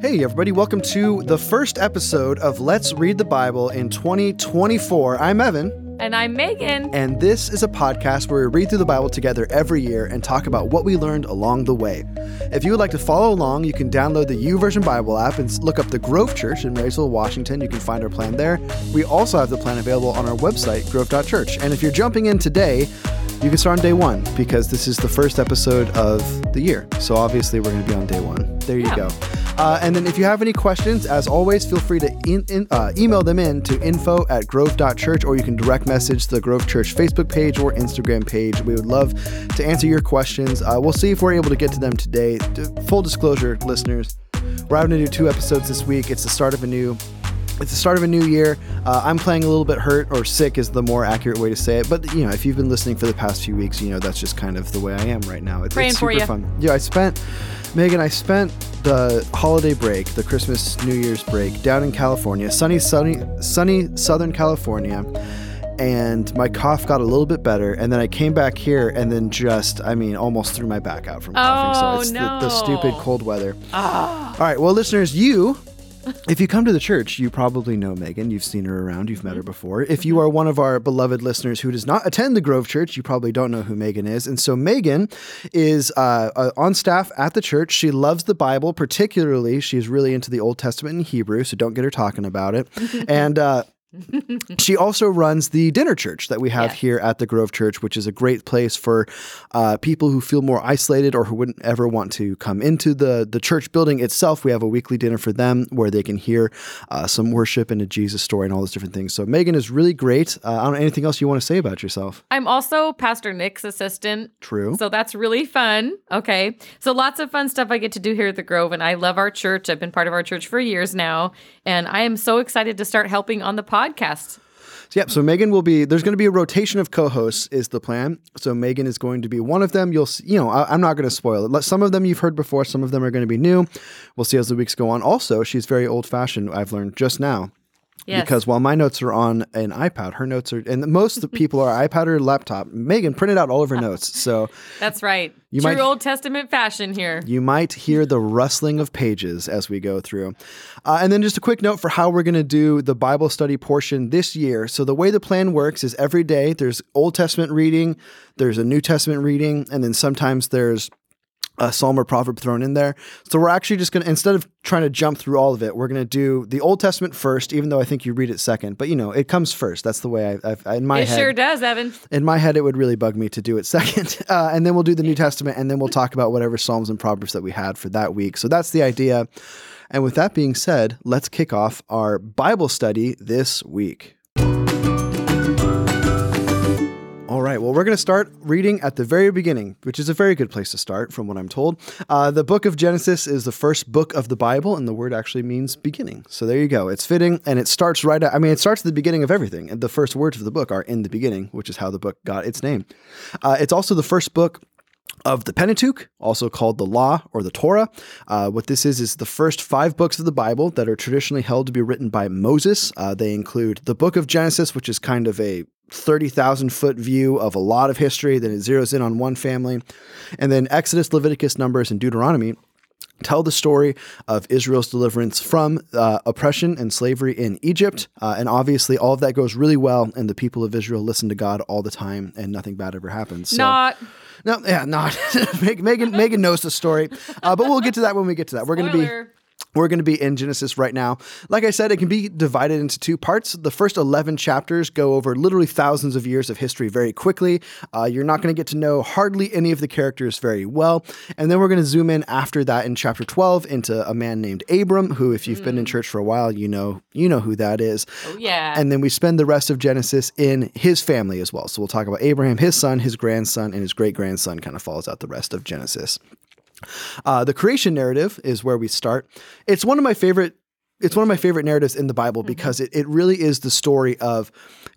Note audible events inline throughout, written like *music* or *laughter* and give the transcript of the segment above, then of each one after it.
Hey, everybody, welcome to the first episode of Let's Read the Bible in 2024. I'm Evan, And I'm Megan. and this is a podcast where we read through the Bible together every year and talk about what we learned along the way. If you would like to follow along, you can download the YouVersion Bible app and look up the Grove Church in Marysville, Washington. You can find our plan there. We also have the plan available on our website, grove.church. And if you're jumping in today, you can start on day one because this is the first episode of the year. So obviously, we're going to be on day one. There you Yeah. go. Uh, and then if you have any questions, as always, feel free to in, in, uh, email them in to info at grove.church or you can direct message the Grove Church Facebook page or Instagram page. We would love to answer your questions. Uh, we'll see if we're able to get to them today. Full disclosure, listeners, we're having to do two episodes this week. It's the start of a new it's the start of a new year. Uh, I'm playing a little bit hurt or sick is the more accurate way to say it. But you know, if you've been listening for the past few weeks, you know that's just kind of the way I am right now. It's, Praying it's super fun. Yeah, I spent Megan. I spent the holiday break, the Christmas New Year's break, down in California, sunny, sunny, sunny Southern California. And my cough got a little bit better, and then I came back here, and then just, I mean, almost threw my back out from coughing. Oh, so it's the, the stupid cold weather. Ah. All right, well, listeners, you, if you come to the church, you probably know Megan. You've seen her around, you've met her before. If you are one of our beloved listeners who does not attend the Grove Church, you probably don't know who Megan is. And so, Megan is uh, uh, on staff at the church. She loves the Bible, particularly, she's really into the Old Testament and Hebrew, so don't get her talking about it. and, uh, *laughs* she also runs the dinner church that we have Yes. here at the Grove Church, which is a great place for uh, people who feel more isolated or who wouldn't ever want to come into the the church building itself. We have a weekly dinner for them where they can hear uh, some worship and a Jesus story and all those different things. So Megan is really great. Uh, I don't know anything else you want to say about yourself. I'm also Pastor Nick's assistant. True. So that's really fun. Okay. So lots of fun stuff I get to do here at the Grove. And I love our church. I've been part of our church for years now. And I am so excited to start helping on the podcast. So, yep. So Megan will be. There's going to be a rotation of co-hosts. Is the plan? So Megan is going to be one of them. You'll, see, you know, I, I'm not going to spoil it. Some of them you've heard before. Some of them are going to be new. We'll see as the weeks go on. Also, she's very old-fashioned. I've learned just now. Yes. Because while my notes are on an iPad, her notes are, and most of the people are *laughs* iPad or laptop. Megan printed out all of her *laughs* notes, so that's right. You True might- Old Testament fashion here. you might hear the rustling of pages as we go through. Uh, and then just a quick note for how we're going to do the Bible study portion this year. So the way the plan works is every day there's Old Testament reading, there's a New Testament reading, and then sometimes there's a psalm or proverb thrown in there. So we're actually just going to, instead of trying to jump through all of it, we're going to do the Old Testament first, even though I think you read it second. But you know, it comes first. That's the way I, I in my It head sure does, Evan. in my head, it would really bug me to do it second. *laughs* Uh, and then we'll do the New Testament, and then we'll talk about whatever Psalms and Proverbs that we had for that week. So that's the idea. And with that being said, let's kick off our Bible study this week. Right, well, we're going to start reading at the very beginning, which is a very good place to start, from what I'm told. Uh, the book of Genesis is the first book of the Bible, and the word actually means beginning. So there you go. It's fitting, and it starts right at, I mean, it starts at the beginning of everything. And the first words of the book are in the beginning, which is how the book got its name. Uh, it's also the first book of the Pentateuch, also called the Law or the Torah. Uh, what this is is the first five books of the Bible that are traditionally held to be written by Moses. Uh, they include the book of Genesis, which is kind of a 30,000 foot view of a lot of history, then it zeroes in on one family. And then Exodus, Leviticus, Numbers, and Deuteronomy tell the story of Israel's deliverance from uh, oppression and slavery in Egypt. Uh, and obviously, all of that goes really well, and the people of Israel listen to God all the time, and nothing bad ever happens. So, Not. no, yeah, not. *laughs* Megan, Megan knows the story, uh, but we'll get to that when we get to that. We're going to be. We're going to be in Genesis right now. Like I said, it can be divided into two parts. The first 11 chapters go over literally thousands of years of history very quickly. Uh, you're not going to get to know hardly any of the characters very well. And then we're going to zoom in after that in chapter 12 into a man named Abram, who, if you've been in church for a while, you know you know who that is. Oh, yeah. And then we spend the rest of Genesis in his family as well. So we'll talk about Abraham, his son, his grandson, and his great grandson kind of follows out the rest of Genesis. Uh, the creation narrative is where we start. It's one of my favorite. It's one of my favorite narratives in the Bible because it, it really is the story of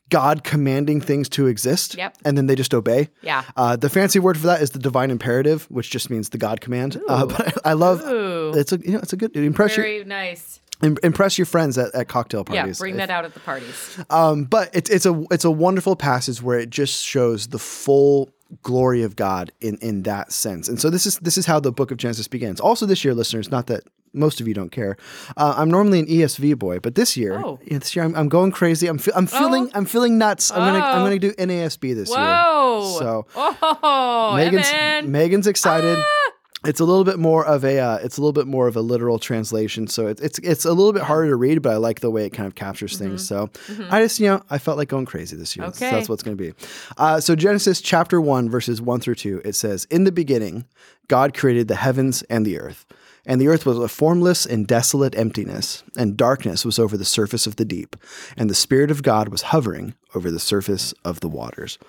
God commanding things to exist, Yep. and then they just obey. Yeah. Uh, the fancy word for that is the divine imperative, which just means the God command. Uh, but *laughs* I love Ooh. it's a you know it's a good impress your Very nice. im- impress your friends at, at cocktail Yeah, parties. bring If- that out at the parties. um, but it's it's a it's a wonderful passage where it just shows the full glory of God in in that sense. And so this is this is how the book of Genesis begins. Also this year, listeners, not that most of you don't care. Uh, I'm normally an ESV boy, but this year, Oh. yeah, this year I'm, I'm going crazy. I'm, fe- I'm feeling I'm feeling nuts. I'm gonna I'm Oh. gonna do NASB this year. Whoa. So oh, Megan's Megan's excited. Ah! It's a little bit more of a uh, it's a little bit more of a literal translation, so it's it's it's a little bit harder to read, but I like the way it kind of captures things. So I just you know I felt like going crazy this year. So Mm-hmm. That's what's going to be. Uh, so Genesis chapter one verses one through two it says, "In the beginning, God created the heavens and the earth." And the earth was a formless and desolate emptiness, and darkness was over the surface of the deep, and the Spirit of God was hovering over the surface of the waters.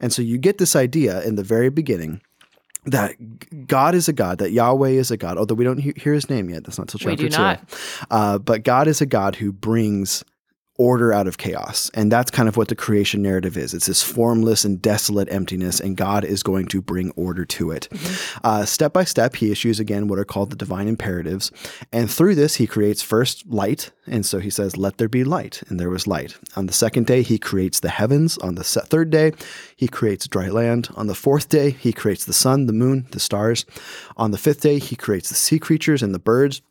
And so you get this idea in the very beginning that God is a God, that Yahweh is a God, although we don't he- hear his name yet. That's not till We chapter do two. not. Uh, but God is a God who brings order out of chaos. And that's kind of what the creation narrative is. It's this formless and desolate emptiness, and God is going to bring order to it. Uh, step by step, he issues again what are called the divine imperatives. And through this, he creates first light. And so he says, Let there be light. And there was light. On the second day, he creates the heavens. On the third day, he creates dry land. On the fourth day, he creates the sun, the moon, the stars. On the fifth day, he creates the sea creatures and the birds.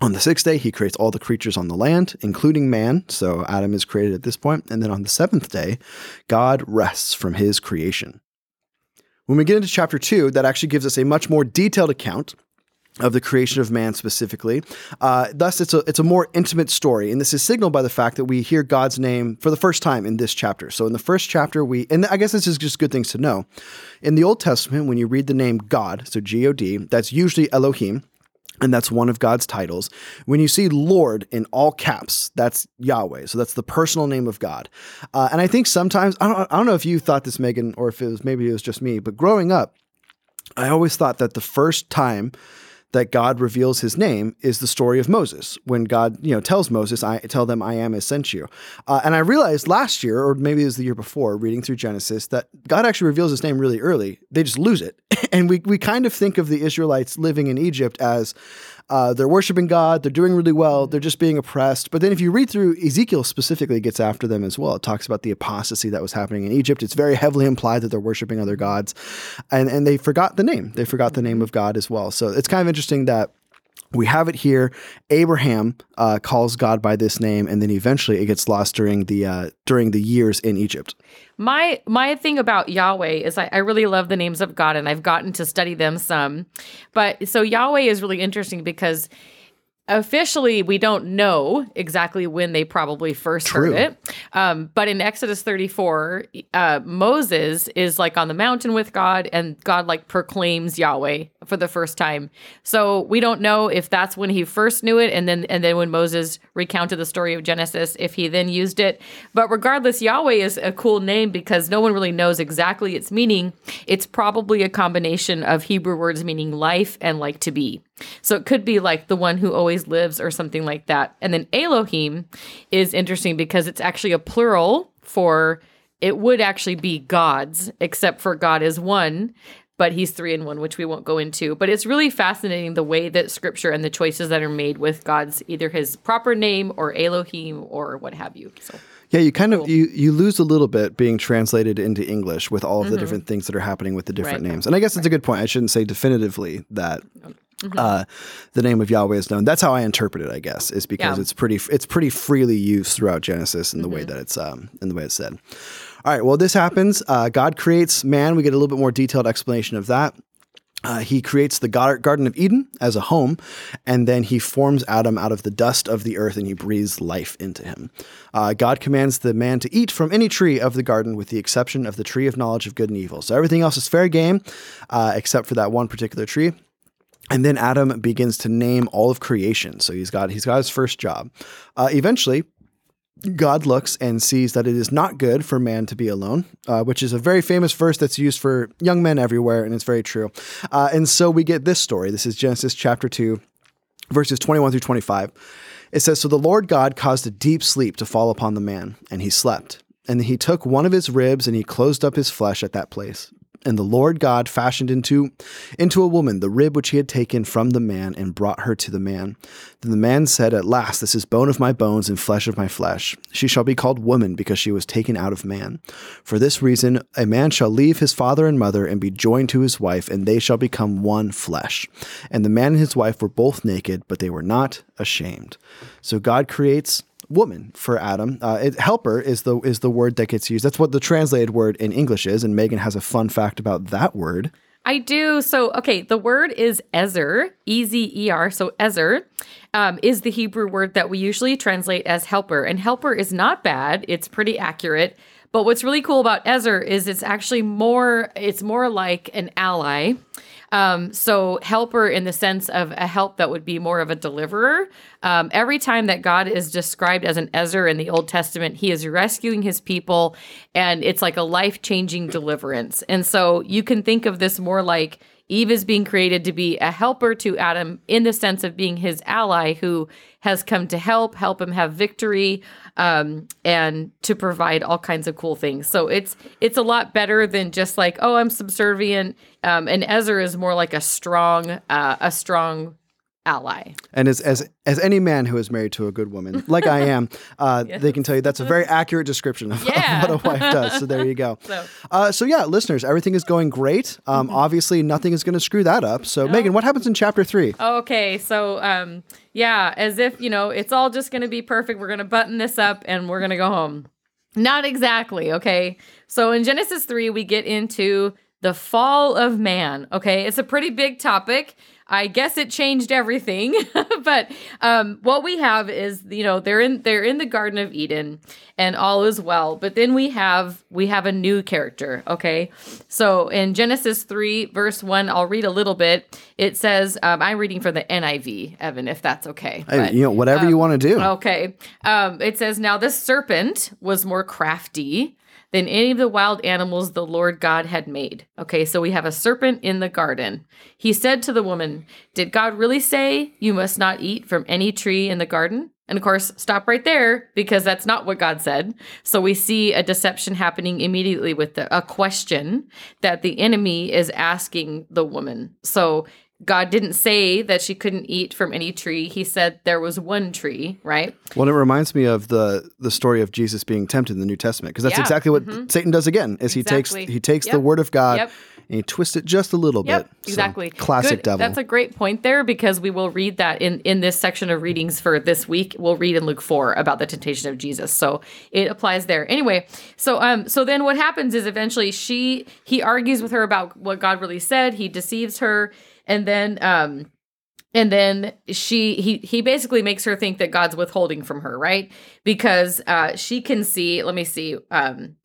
On the sixth day, he creates all the creatures on the land, including man. So Adam is created at this point. And then on the seventh day, God rests from his creation. When we get into chapter two, that actually gives us a much more detailed account of the creation of man specifically. Uh, thus, it's a it's a more intimate story, and this is signaled by the fact that we hear God's name for the first time in this chapter. So, in the first chapter, we and I guess this is just good things to know. In the Old Testament, when you read the name God, so G O D, that's usually Elohim. And that's one of God's titles. When you see Lord in all caps, that's Yahweh. So that's the personal name of God. Uh, and I think sometimes, I don't, I don't know if you thought this, Megan, or if it was maybe it was just me, but growing up, I always thought that the first time that God reveals his name is the story of Moses. When God, you know, tells Moses, I tell them I am has sent you. Uh, and I realized last year, or maybe it was the year before, reading through Genesis, that God actually reveals his name really early. They just lose it. *laughs* and we, we kind of think of the Israelites living in Egypt as uh, they're worshiping God, they're doing really well, they're just being oppressed. But then if you read through Ezekiel specifically gets after them as well. It talks about the apostasy that was happening in Egypt. It's very heavily implied that they're worshiping other gods. And and they forgot the name. They forgot the name of God as well. So it's kind of interesting that we have it here. Abraham uh, calls God by this name, and then eventually it gets lost during the uh, during the years in Egypt. My my thing about Yahweh is I, I really love the names of God and I've gotten to study them some. But so Yahweh is really interesting because officially we don't know exactly when they probably first True. heard it. Um, but in Exodus 34, uh, Moses is like on the mountain with God and God like proclaims Yahweh for the first time. So we don't know if that's when he first knew it and then and then when Moses recounted the story of Genesis if he then used it. But regardless Yahweh is a cool name because no one really knows exactly its meaning. It's probably a combination of Hebrew words meaning life and like to be. So it could be like the one who always lives or something like that. And then Elohim is interesting because it's actually a plural for it would actually be gods, except for God is one, but he's three in one, which we won't go into. But it's really fascinating the way that scripture and the choices that are made with God's either his proper name or Elohim or what have you. So Yeah, you kind of you you lose a little bit being translated into English with all of the different things that are happening with the different Mm-hmm. Right. names. And I guess it's a good point. I shouldn't say definitively that Mm-hmm. uh, the name of Yahweh is known. That's how I interpret it. I guess is because Yeah. it's pretty it's pretty freely used throughout Genesis in the Mm-hmm. way that it's um in the way it's said. All right. Well, this happens. Uh, God creates man. We get a little bit more detailed explanation of that. Uh, he creates the Garden of Eden as a home, and then he forms Adam out of the dust of the earth and he breathes life into him. Uh, God commands the man to eat from any tree of the garden with the exception of the tree of knowledge of good and evil. So everything else is fair game uh, except for that one particular tree. And then Adam begins to name all of creation. So he's got he's got his first job. Uh, eventually, God looks and sees that it is not good for man to be alone, uh, which is a very famous verse that's used for young men everywhere, and it's very true. Uh, and so we get this story. This is Genesis chapter 2, verses 21 through 25. It says, So the Lord God caused a deep sleep to fall upon the man, and he slept. And he took one of his ribs and he closed up his flesh at that place. And the Lord God fashioned into into a woman the rib which he had taken from the man and brought her to the man. Then the man said, At last, this is bone of my bones and flesh of my flesh. She shall be called woman because she was taken out of man. For this reason, a man shall leave his father and mother and be joined to his wife, and they shall become one flesh. And the man and his wife were both naked, but they were not ashamed. So God creates woman for Adam. Uh, it, helper is the is the word that gets used. That's what the translated word in English is. And Megan has a fun fact about that word. I do. So, okay, the word is ezer, E Z E R. So, ezer um, is the Hebrew word that we usually translate as helper. And helper is not bad, it's pretty accurate. But what's really cool about ezer is it's actually more, it's more like an ally. Um, so helper in the sense of a help that would be more of a deliverer. Um, every time that God is described as an Ezer in the Old Testament, he is rescuing his people and it's like a life changing deliverance. And so you can think of this more like Eve is being created to be a helper to Adam in the sense of being his ally who has come to help, help him have victory, um, and to provide all kinds of cool things. So it's it's a lot better than just like oh I'm subservient. Um, and Ezer is more like a strong uh, a strong ally. And as as as any man who is married to a good woman, like I am, *laughs* uh, Yes. they can tell you that's a very *laughs* accurate description of, of *laughs* what a wife does. So there you go. So Uh, so yeah, listeners, everything is going great. Um, Mm-hmm. Obviously, nothing is going to screw that up. So Megan, what happens in chapter three? Okay, so um yeah, as if, you know, it's all just going to be perfect. We're going to button this up and we're going to go home. Not exactly, okay? So in Genesis 3 we get into the fall of man, okay? It's a pretty big topic. I guess it changed everything, *laughs* but um, what we have is, you know, they're in they're in the Garden of Eden, and all is well. But then we have we have a new character. Okay, so in Genesis three verse one, I'll read a little bit. It says, um, I'm reading from the NIV, Evan, if that's okay. But- you know, whatever you want to do. Okay. Um, it says, Now the serpent was more crafty than any of the wild animals the Lord God had made. Okay, so we have a serpent in the garden. He said to the woman, Did God really say you must not eat from any tree in the garden? And of course, stop right there because that's not what God said. So we see a deception happening immediately with the, a question that the enemy is asking the woman. So God didn't say that she couldn't eat from any tree. He said there was one tree, right? Well, it reminds me of the the story of Jesus being tempted in the New Testament because that's Yeah, exactly what Satan does again. Is he takes he takes the word of God Yep. and he twists it just a little Yep, bit. So, exactly. classic Good. devil. That's a great point there because we will read that in in this section of readings for this week. We'll read in Luke 4 about the temptation of Jesus. So it applies there. Anyway, so um so then what happens is eventually she he argues with her about what God really said. He deceives her and then um and then she he he basically makes her think that God's withholding from her, right? Because uh she can see, let me see, um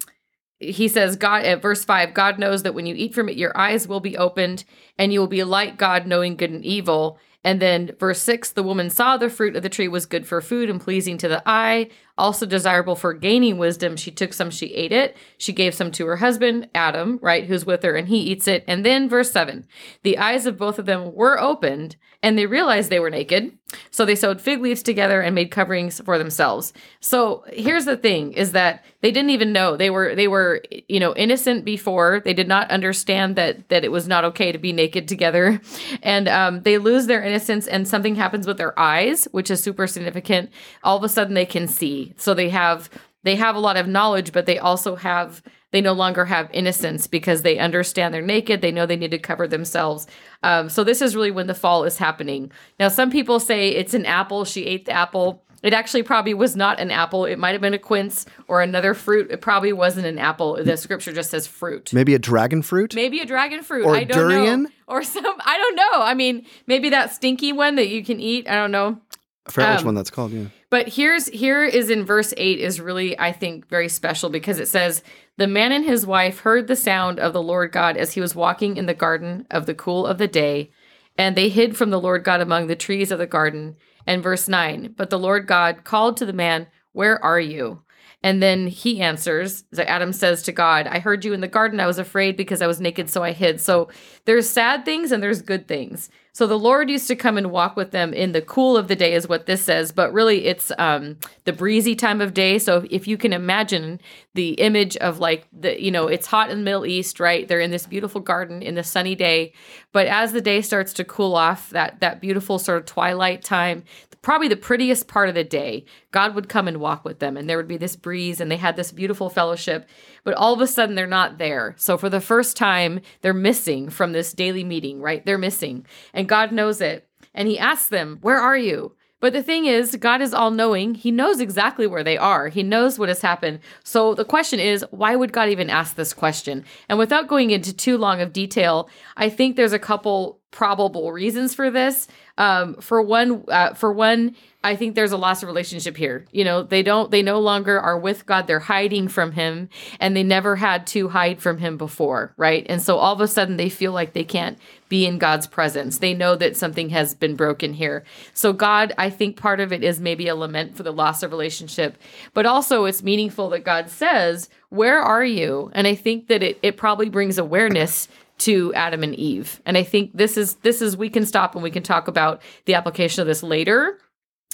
he says god at verse 5 god knows that when you eat from it your eyes will be opened and you will be like god knowing good and evil and then verse 6 the woman saw the fruit of the tree was good for food and pleasing to the eye also desirable for gaining wisdom. She took some she ate it. She gave some to her husband adam right who's with her and he eats it. And then verse 7 the eyes of both of them were opened and they realized they were naked so they sewed fig leaves together and made coverings for themselves. So here's the thing is that they didn't even know. They were they were you know innocent before. They did not understand that that it was not okay to be naked together. *laughs* And um, they lose their innocence and something happens with their eyes which is super significant. All of a sudden they can see. So they have they have a lot of knowledge but they also have they no longer have innocence because they understand they're naked they know they need to cover themselves um, so this is really when the fall is happening now some people say it's an apple she ate the apple it actually probably was not an apple. It might have been a quince or another fruit. It probably wasn't an apple. The scripture just says fruit. Maybe a dragon fruit. Maybe a dragon fruit. Or I don't durian? know. Or some. I don't know. I mean, maybe that stinky one that you can eat. I don't know. I forgot which um, one that's called. Yeah. But here's here is in verse 8 is really I think very special because it says the man and his wife heard the sound of the Lord God as he was walking in the garden of the cool of the day and they hid from the Lord God among the trees of the garden and verse 9 but the Lord God called to the man where are you and then he answers Adam says to God, I heard you in the garden. I was afraid because I was naked, so I hid. So there's sad things and there's good things. So the Lord used to come and walk with them in the cool of the day, is what this says, but really it's um, the breezy time of day. So if you can imagine the image of like the, you know, it's hot in the Middle East, right? They're in this beautiful garden in the sunny day, but as the day starts to cool off, that that beautiful sort of twilight time, probably the prettiest part of the day, God would come and walk with them, and there would be this breeze, and they had this beautiful fellowship. But all of a sudden, they're not there. So for the first time, they're missing from this daily meeting, right? They're missing, and God knows it. And He asks them, Where are you? But the thing is, God is all knowing. He knows exactly where they are. He knows what has happened. So the question is, why would God even ask this question? And without going into too long of detail, I think there's a couple probable reasons for this. Um, for one, uh, for one, I think there's a loss of relationship here. You know, they don't, they no longer are with God. They're hiding from Him, and they never had to hide from Him before, right? And so all of a sudden, they feel like they can't be in God's presence. They know that something has been broken here. So God, I think part of it is maybe a lament for the loss of relationship, but also it's meaningful that God says, "Where are you?" And I think that it it probably brings awareness to Adam and Eve. And I think this is this is we can stop and we can talk about the application of this later.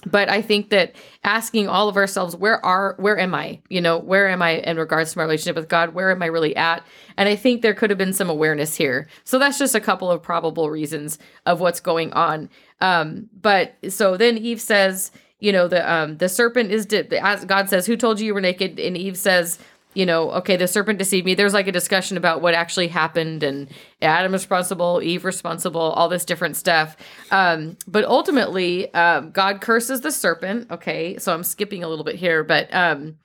But I think that asking all of ourselves, where are where am I? You know, where am I in regards to my relationship with God? Where am I really at? And I think there could have been some awareness here. So that's just a couple of probable reasons of what's going on. Um, but so then Eve says, you know, the um the serpent is di- as God says, who told you you were naked? And Eve says, you know, okay, the serpent deceived me. There's like a discussion about what actually happened and Adam is responsible, Eve responsible, all this different stuff. Um, but ultimately, um, God curses the serpent. Okay, so I'm skipping a little bit here, but um,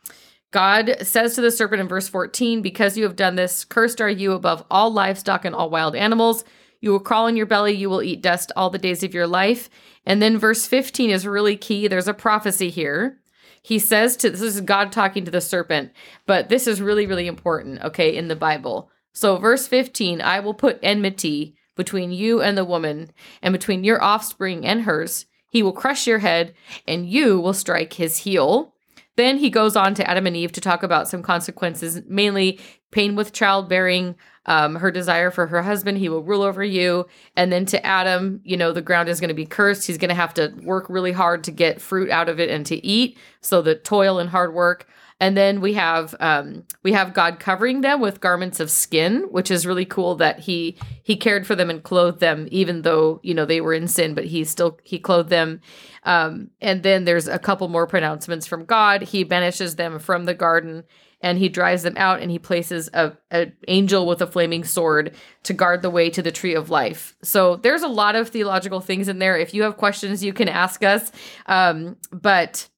God says to the serpent in verse 14, Because you have done this, cursed are you above all livestock and all wild animals. You will crawl in your belly, you will eat dust all the days of your life. And then verse 15 is really key. There's a prophecy here he says to this is God talking to the serpent, but this is really, really important, okay, in the Bible. So, verse 15 I will put enmity between you and the woman, and between your offspring and hers. He will crush your head, and you will strike his heel. Then he goes on to Adam and Eve to talk about some consequences, mainly pain with childbearing, um, her desire for her husband, he will rule over you. And then to Adam, you know, the ground is going to be cursed. He's going to have to work really hard to get fruit out of it and to eat. So the toil and hard work. And then we have um, we have God covering them with garments of skin, which is really cool that he he cared for them and clothed them, even though you know they were in sin, but he still he clothed them. Um, and then there's a couple more pronouncements from God. He banishes them from the garden and he drives them out and he places a, a angel with a flaming sword to guard the way to the tree of life so there's a lot of theological things in there if you have questions you can ask us um, but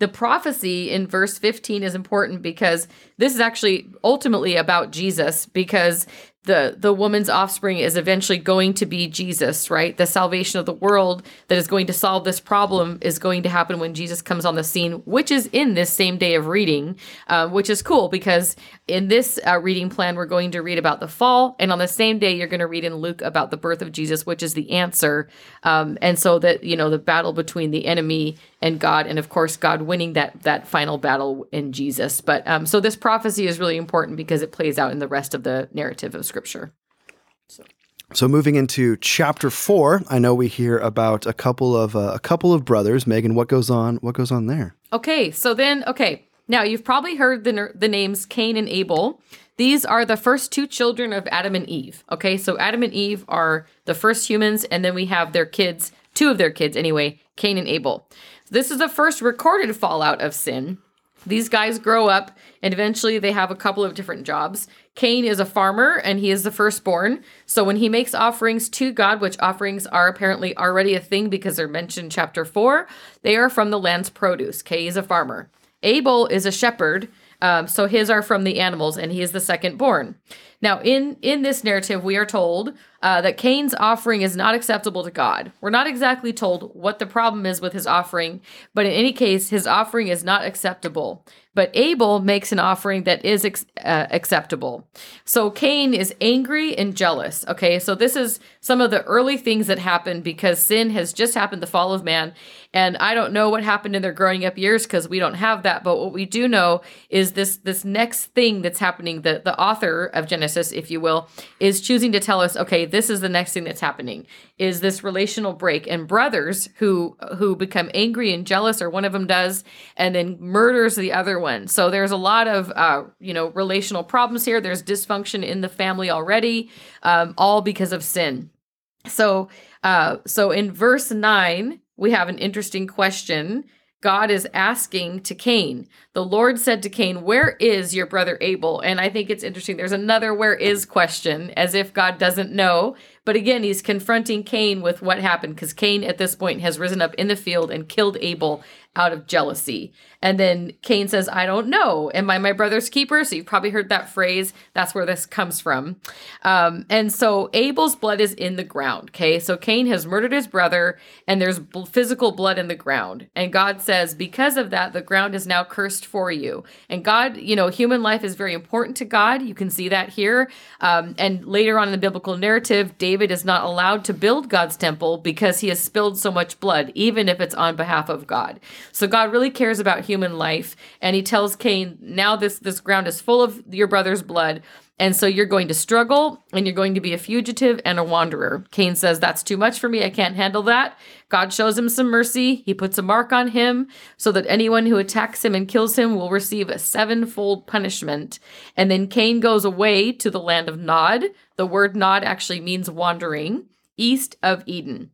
the prophecy in verse 15 is important because this is actually ultimately about Jesus because the the woman's offspring is eventually going to be Jesus, right? The salvation of the world that is going to solve this problem is going to happen when Jesus comes on the scene, which is in this same day of reading, uh, which is cool because in this uh, reading plan we're going to read about the fall, and on the same day you're going to read in Luke about the birth of Jesus, which is the answer, um, and so that you know the battle between the enemy and God, and of course God winning that that final battle in Jesus. But um, so this prophecy is really important because it plays out in the rest of the narrative of scripture. So. So moving into chapter four, I know we hear about a couple of uh, a couple of brothers. Megan, what goes on? What goes on there? Okay, so then okay, now you've probably heard the the names Cain and Abel. These are the first two children of Adam and Eve. Okay, so Adam and Eve are the first humans, and then we have their kids, two of their kids anyway, Cain and Abel. This is the first recorded fallout of sin. These guys grow up and eventually they have a couple of different jobs. Cain is a farmer and he is the firstborn. So when he makes offerings to God, which offerings are apparently already a thing because they're mentioned chapter 4, they are from the land's produce. Cain is a farmer. Abel is a shepherd. Um, so his are from the animals and he is the second born. Now, in in this narrative, we are told uh, that Cain's offering is not acceptable to God. We're not exactly told what the problem is with his offering, but in any case, his offering is not acceptable. But Abel makes an offering that is ex- uh, acceptable. So Cain is angry and jealous. Okay, so this is some of the early things that happen because sin has just happened, the fall of man. And I don't know what happened in their growing up years because we don't have that. But what we do know is this this next thing that's happening. The the author of Genesis, if you will, is choosing to tell us, okay, this is the next thing that's happening is this relational break and brothers who who become angry and jealous or one of them does and then murders the other one. So there's a lot of uh, you know relational problems here. There's dysfunction in the family already, um, all because of sin. So uh, so in verse nine we have an interesting question God is asking to Cain. The Lord said to Cain, Where is your brother Abel? And I think it's interesting. There's another where is question, as if God doesn't know. But again, he's confronting Cain with what happened because Cain at this point has risen up in the field and killed Abel out of jealousy. And then Cain says, I don't know. Am I my brother's keeper? So you've probably heard that phrase. That's where this comes from. Um, and so Abel's blood is in the ground. Okay. So Cain has murdered his brother and there's physical blood in the ground. And God says, because of that, the ground is now cursed for you. And God, you know, human life is very important to God. You can see that here. Um, and later on in the biblical narrative, David is not allowed to build God's temple because he has spilled so much blood, even if it's on behalf of God. So God really cares about human life, and He tells Cain, "Now this this ground is full of your brother's blood." And so you're going to struggle and you're going to be a fugitive and a wanderer. Cain says, That's too much for me. I can't handle that. God shows him some mercy. He puts a mark on him so that anyone who attacks him and kills him will receive a sevenfold punishment. And then Cain goes away to the land of Nod. The word Nod actually means wandering, east of Eden.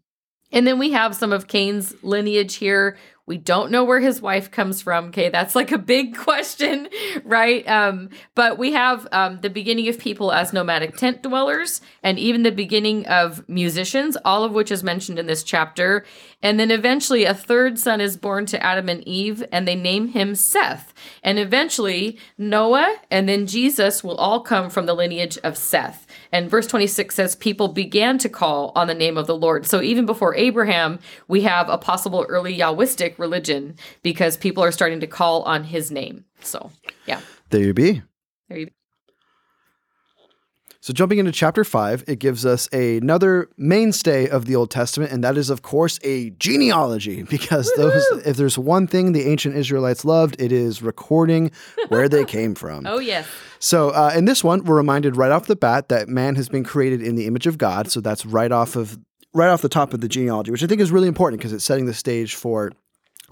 And then we have some of Cain's lineage here. We don't know where his wife comes from. Okay, that's like a big *laughs* question, right? Um, but we have um, the beginning of people as nomadic tent dwellers, and even the beginning of musicians, all of which is mentioned in this chapter. And then eventually, a third son is born to Adam and Eve, and they name him Seth. And eventually, Noah and then Jesus will all come from the lineage of Seth. And verse 26 says, People began to call on the name of the Lord. So even before Abraham, we have a possible early Yahwistic religion because people are starting to call on his name. So, yeah. There you be. There you So, jumping into chapter five, it gives us another mainstay of the Old Testament, and that is, of course, a genealogy. *laughs* Because those, if there's one thing the ancient Israelites loved, it is recording where they *laughs* came from. Oh, yes. So, uh, in this one, we're reminded right off the bat that man has been created in the image of God. So that's right off of right off the top of the genealogy, which I think is really important because it's setting the stage for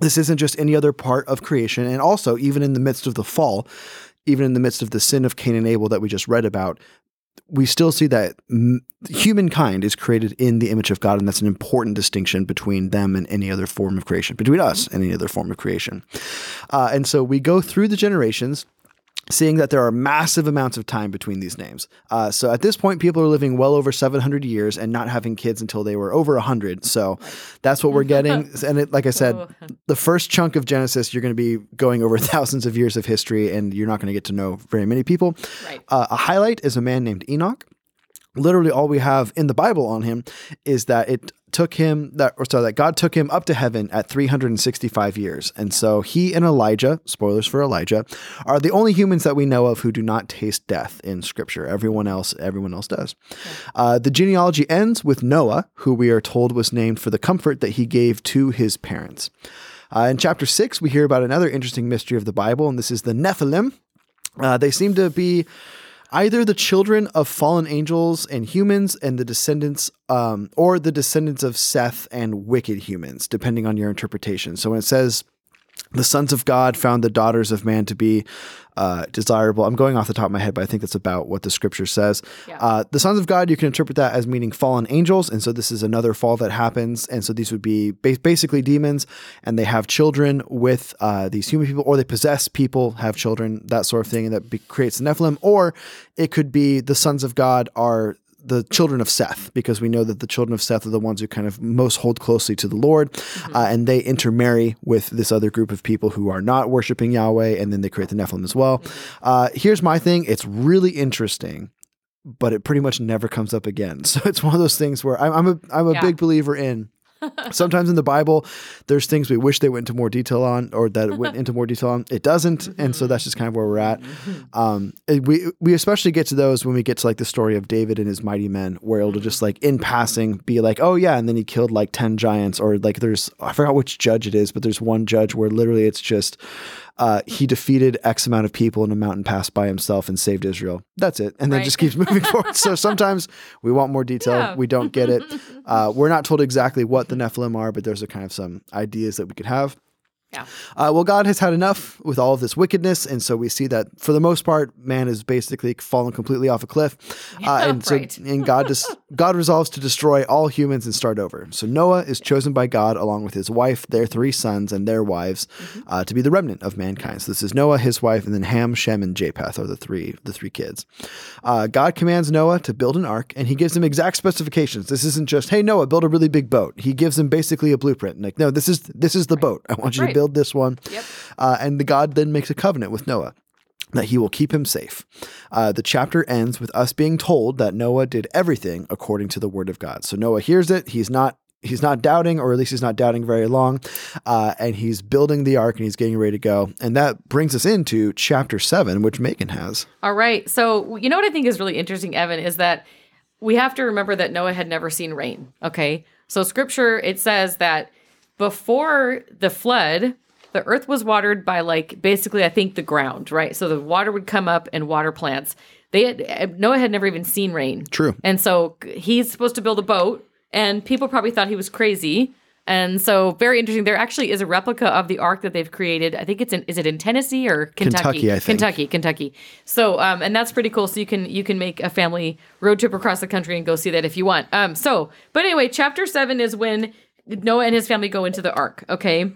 this isn't just any other part of creation, and also even in the midst of the fall, even in the midst of the sin of Cain and Abel that we just read about, we still see that humankind is created in the image of God, and that's an important distinction between them and any other form of creation, between us and any other form of creation. Uh, and so we go through the generations. Seeing that there are massive amounts of time between these names. Uh, so at this point, people are living well over 700 years and not having kids until they were over 100. So that's what we're *laughs* getting. And it, like I said, Oh. the first chunk of Genesis, you're going to be going over *laughs* thousands of years of history and you're not going to get to know very many people. Right. Uh, a highlight is a man named Enoch. Literally, all we have in the Bible on him is that it took him that, or sorry, that God took him up to heaven at 365 years, and so he and Elijah, spoilers for Elijah, are the only humans that we know of who do not taste death in Scripture. Everyone else, everyone else does. Uh, the genealogy ends with Noah, who we are told was named for the comfort that he gave to his parents. Uh, in chapter six, we hear about another interesting mystery of the Bible, and this is the Nephilim. Uh, they seem to be either the children of fallen angels and humans and the descendants um, or the descendants of seth and wicked humans depending on your interpretation. So when it says the sons of God found the daughters of man to be uh, desirable. I'm going off the top of my head, but I think that's about what the scripture says. Yeah. Uh, the sons of God, you can interpret that as meaning fallen angels. And so this is another fall that happens. And so these would be ba- basically demons, and they have children with uh, these human people, or they possess people, have children, that sort of thing, and that be- creates the Nephilim. Or it could be the sons of God are the children of Seth, because we know that the children of Seth are the ones who kind of most hold closely to the Lord, uh, and they intermarry with this other group of people who are not worshiping Yahweh, and then they create the Nephilim as well. Uh, here's my thing: it's really interesting, but it pretty much never comes up again. *laughs* So it's one of those things where I'm, I'm a I'm a Yeah. big believer in. *laughs* Sometimes in the Bible, there's things we wish they went into more detail on, or that it went *laughs* into more detail on. It doesn't, and so mm-hmm. that's just kind of where we're at. Mm-hmm. Um, we we especially get to those when we get to like the story of David and his mighty men, where it'll just mm-hmm. like in passing be like, oh yeah, and then he killed like ten giants, or like there's I forgot which judge it is, but there's one judge where literally it's just uh, he defeated X amount of people in a mountain pass by himself and saved Israel. That's it. And then Right. just keeps moving forward. *laughs* So sometimes we want more detail. Yeah. We don't get it. *laughs* Uh, we're not told exactly what the Nephilim are, but there's a kind of some ideas that we could have. Yeah. Uh, well, God has had enough with all of this wickedness, and so we see that for the most part, man is basically fallen completely off a cliff, *laughs* uh, and so right. and God just *laughs* God resolves to destroy all humans and start over. So Noah is chosen by God along with his wife, their three sons, and their wives Mm-hmm. uh, to be the remnant of mankind. So this is Noah, his wife, and then Ham, Shem, and Japheth are the three the three kids. Uh, God commands Noah to build an ark, and he gives him exact specifications. This isn't just hey Noah, build a really big boat. He gives him basically a blueprint. Like no, this is this is the boat. I want you to Right. Build this one. Yep. Uh, and the God then makes a covenant with Noah that he will keep him safe. Uh, the chapter ends with us being told that Noah did everything according to the word of God. So Noah hears it. He's not. He's not doubting, or at least he's not doubting very long, uh, and he's building the ark and he's getting ready to go. And that brings us into chapter seven, which Megan has. All right. So, you know what I think is really interesting, Evan, is that we have to remember that Noah had never seen rain. Okay. So, scripture, it says that before the flood, the earth was watered by like basically, I think, the ground, right? So the water would come up and water plants. They had, Noah had never even seen rain. True. And so he's supposed to build a boat, and people probably thought he was crazy. And so, very interesting. There actually is a replica of the ark that they've created. I think it's in is it in Tennessee or Kentucky? Kentucky, I think. Kentucky, Kentucky. So, um, and that's pretty cool. So you can you can make a family road trip across the country and go see that if you want. Um, so, but anyway, chapter seven is when Noah and his family go into the ark. Okay.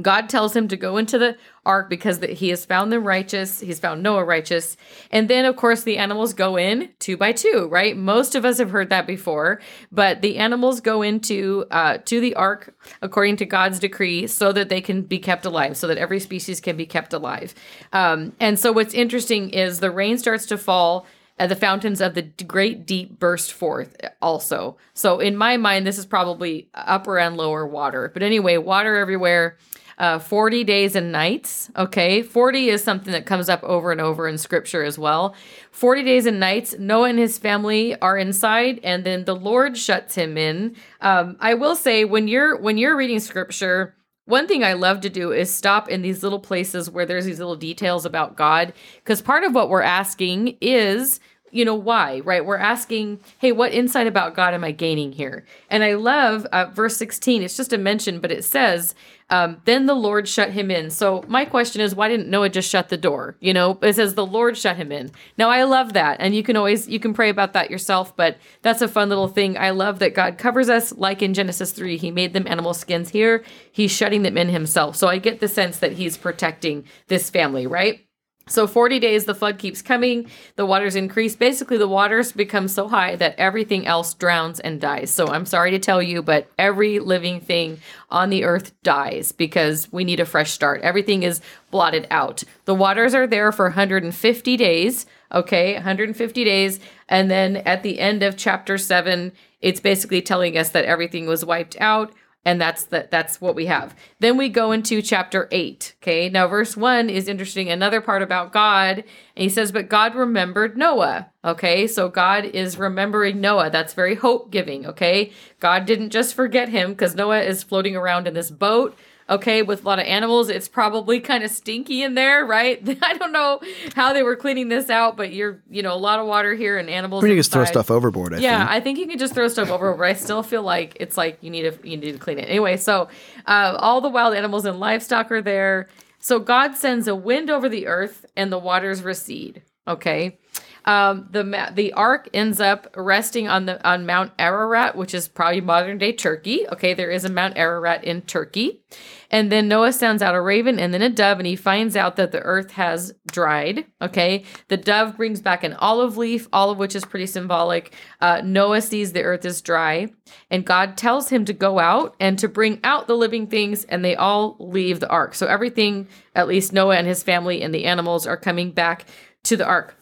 God tells him to go into the ark because that he has found them righteous. He's found Noah righteous. And then, of course, the animals go in two by two, right? Most of us have heard that before, but the animals go into uh, to the ark according to God's decree so that they can be kept alive, so that every species can be kept alive. Um, and so, what's interesting is the rain starts to fall uh, the fountains of the great deep burst forth also. So in my mind, this is probably upper and lower water. But anyway, water everywhere. Uh, 40 days and nights. Okay. 40 is something that comes up over and over in scripture as well. 40 days and nights. Noah and his family are inside, and then the Lord shuts him in. Um, I will say when you're when you're reading scripture, one thing I love to do is stop in these little places where there's these little details about God. Because part of what we're asking is, you know, why, right? We're asking, hey, what insight about God am I gaining here? And I love uh, verse 16. It's just a mention, but it says, um, then the Lord shut him in. So my question is, why didn't Noah just shut the door? You know, it says the Lord shut him in. Now I love that, and you can always you can pray about that yourself. But that's a fun little thing. I love that God covers us, like in Genesis three, He made them animal skins. Here, He's shutting them in Himself. So I get the sense that He's protecting this family, right? So 40 days, the flood keeps coming, the waters increase. Basically, the waters become so high that everything else drowns and dies. So I'm sorry to tell you, but every living thing on the earth dies because we need a fresh start. Everything is blotted out. The waters are there for 150 days. Okay, 150 days. And then at the end of chapter seven, it's basically telling us that everything was wiped out and that's the, that's what we have. Then we go into chapter 8. Okay? Now verse 1 is interesting another part about God, and he says but God remembered Noah. Okay? So God is remembering Noah. That's very hope-giving, okay? God didn't just forget him cuz Noah is floating around in this boat. Okay, with a lot of animals, it's probably kind of stinky in there, right? *laughs* I don't know how they were cleaning this out, but you're, you know, a lot of water here and animals. You can just throw stuff overboard. I Yeah, think. I think you can just throw stuff overboard. but I still feel like it's like you need to you need to clean it anyway. So, uh, all the wild animals and livestock are there. So God sends a wind over the earth, and the waters recede. Okay, um, the the ark ends up resting on the on Mount Ararat, which is probably modern day Turkey. Okay, there is a Mount Ararat in Turkey, and then Noah sends out a raven and then a dove, and he finds out that the earth has dried. Okay, the dove brings back an olive leaf, all of which is pretty symbolic. Uh, Noah sees the earth is dry, and God tells him to go out and to bring out the living things, and they all leave the ark. So everything, at least Noah and his family and the animals, are coming back to the ark.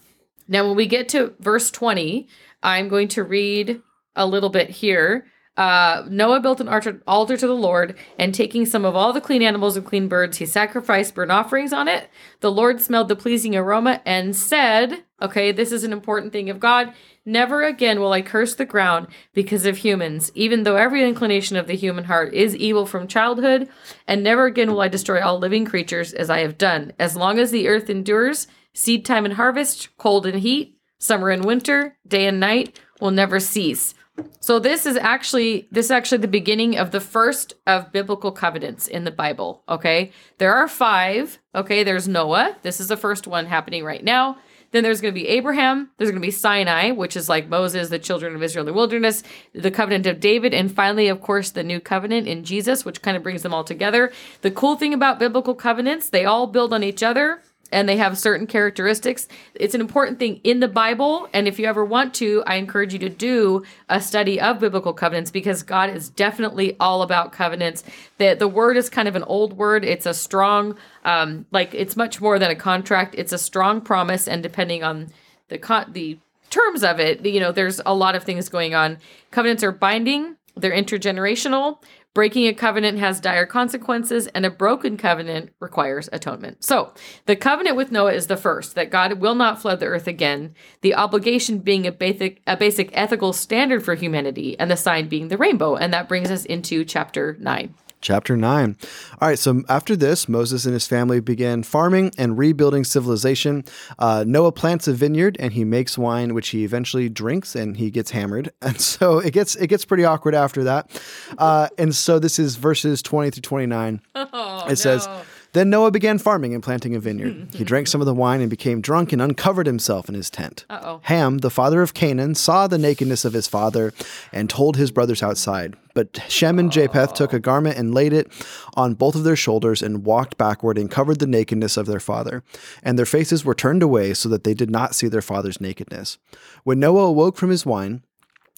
Now, when we get to verse 20, I'm going to read a little bit here. Uh, Noah built an altar, altar to the Lord, and taking some of all the clean animals and clean birds, he sacrificed burnt offerings on it. The Lord smelled the pleasing aroma and said, Okay, this is an important thing of God. Never again will I curse the ground because of humans, even though every inclination of the human heart is evil from childhood, and never again will I destroy all living creatures as I have done. As long as the earth endures, seed time and harvest, cold and heat, summer and winter, day and night will never cease. So this is actually this is actually the beginning of the first of biblical covenants in the Bible, okay? There are 5. Okay, there's Noah. This is the first one happening right now. Then there's going to be Abraham, there's going to be Sinai, which is like Moses, the children of Israel in the wilderness, the covenant of David, and finally of course the new covenant in Jesus, which kind of brings them all together. The cool thing about biblical covenants, they all build on each other and they have certain characteristics. It's an important thing in the Bible. And if you ever want to, I encourage you to do a study of biblical covenants because God is definitely all about covenants. The, the word is kind of an old word. It's a strong, um, like it's much more than a contract. It's a strong promise. And depending on the con- the terms of it, you know, there's a lot of things going on. Covenants are binding. They're intergenerational. Breaking a covenant has dire consequences, and a broken covenant requires atonement. So, the covenant with Noah is the first that God will not flood the earth again, the obligation being a basic, a basic ethical standard for humanity, and the sign being the rainbow. And that brings us into chapter 9 chapter 9. All right, so after this, Moses and his family began farming and rebuilding civilization. Uh, Noah plants a vineyard and he makes wine, which he eventually drinks and he gets hammered. *laughs* And so it gets it gets pretty awkward after that. Uh, and so this is verses 20 through 29. *laughs* Oh, it says, then Noah began farming and planting a vineyard. *laughs* he drank some of the wine and became drunk and uncovered himself in his tent. Uh-oh. Ham, the father of Canaan, saw the nakedness of his father and told his brothers outside. But Shem and Japheth took a garment and laid it on both of their shoulders and walked backward and covered the nakedness of their father. And their faces were turned away so that they did not see their father's nakedness. When Noah awoke from his wine,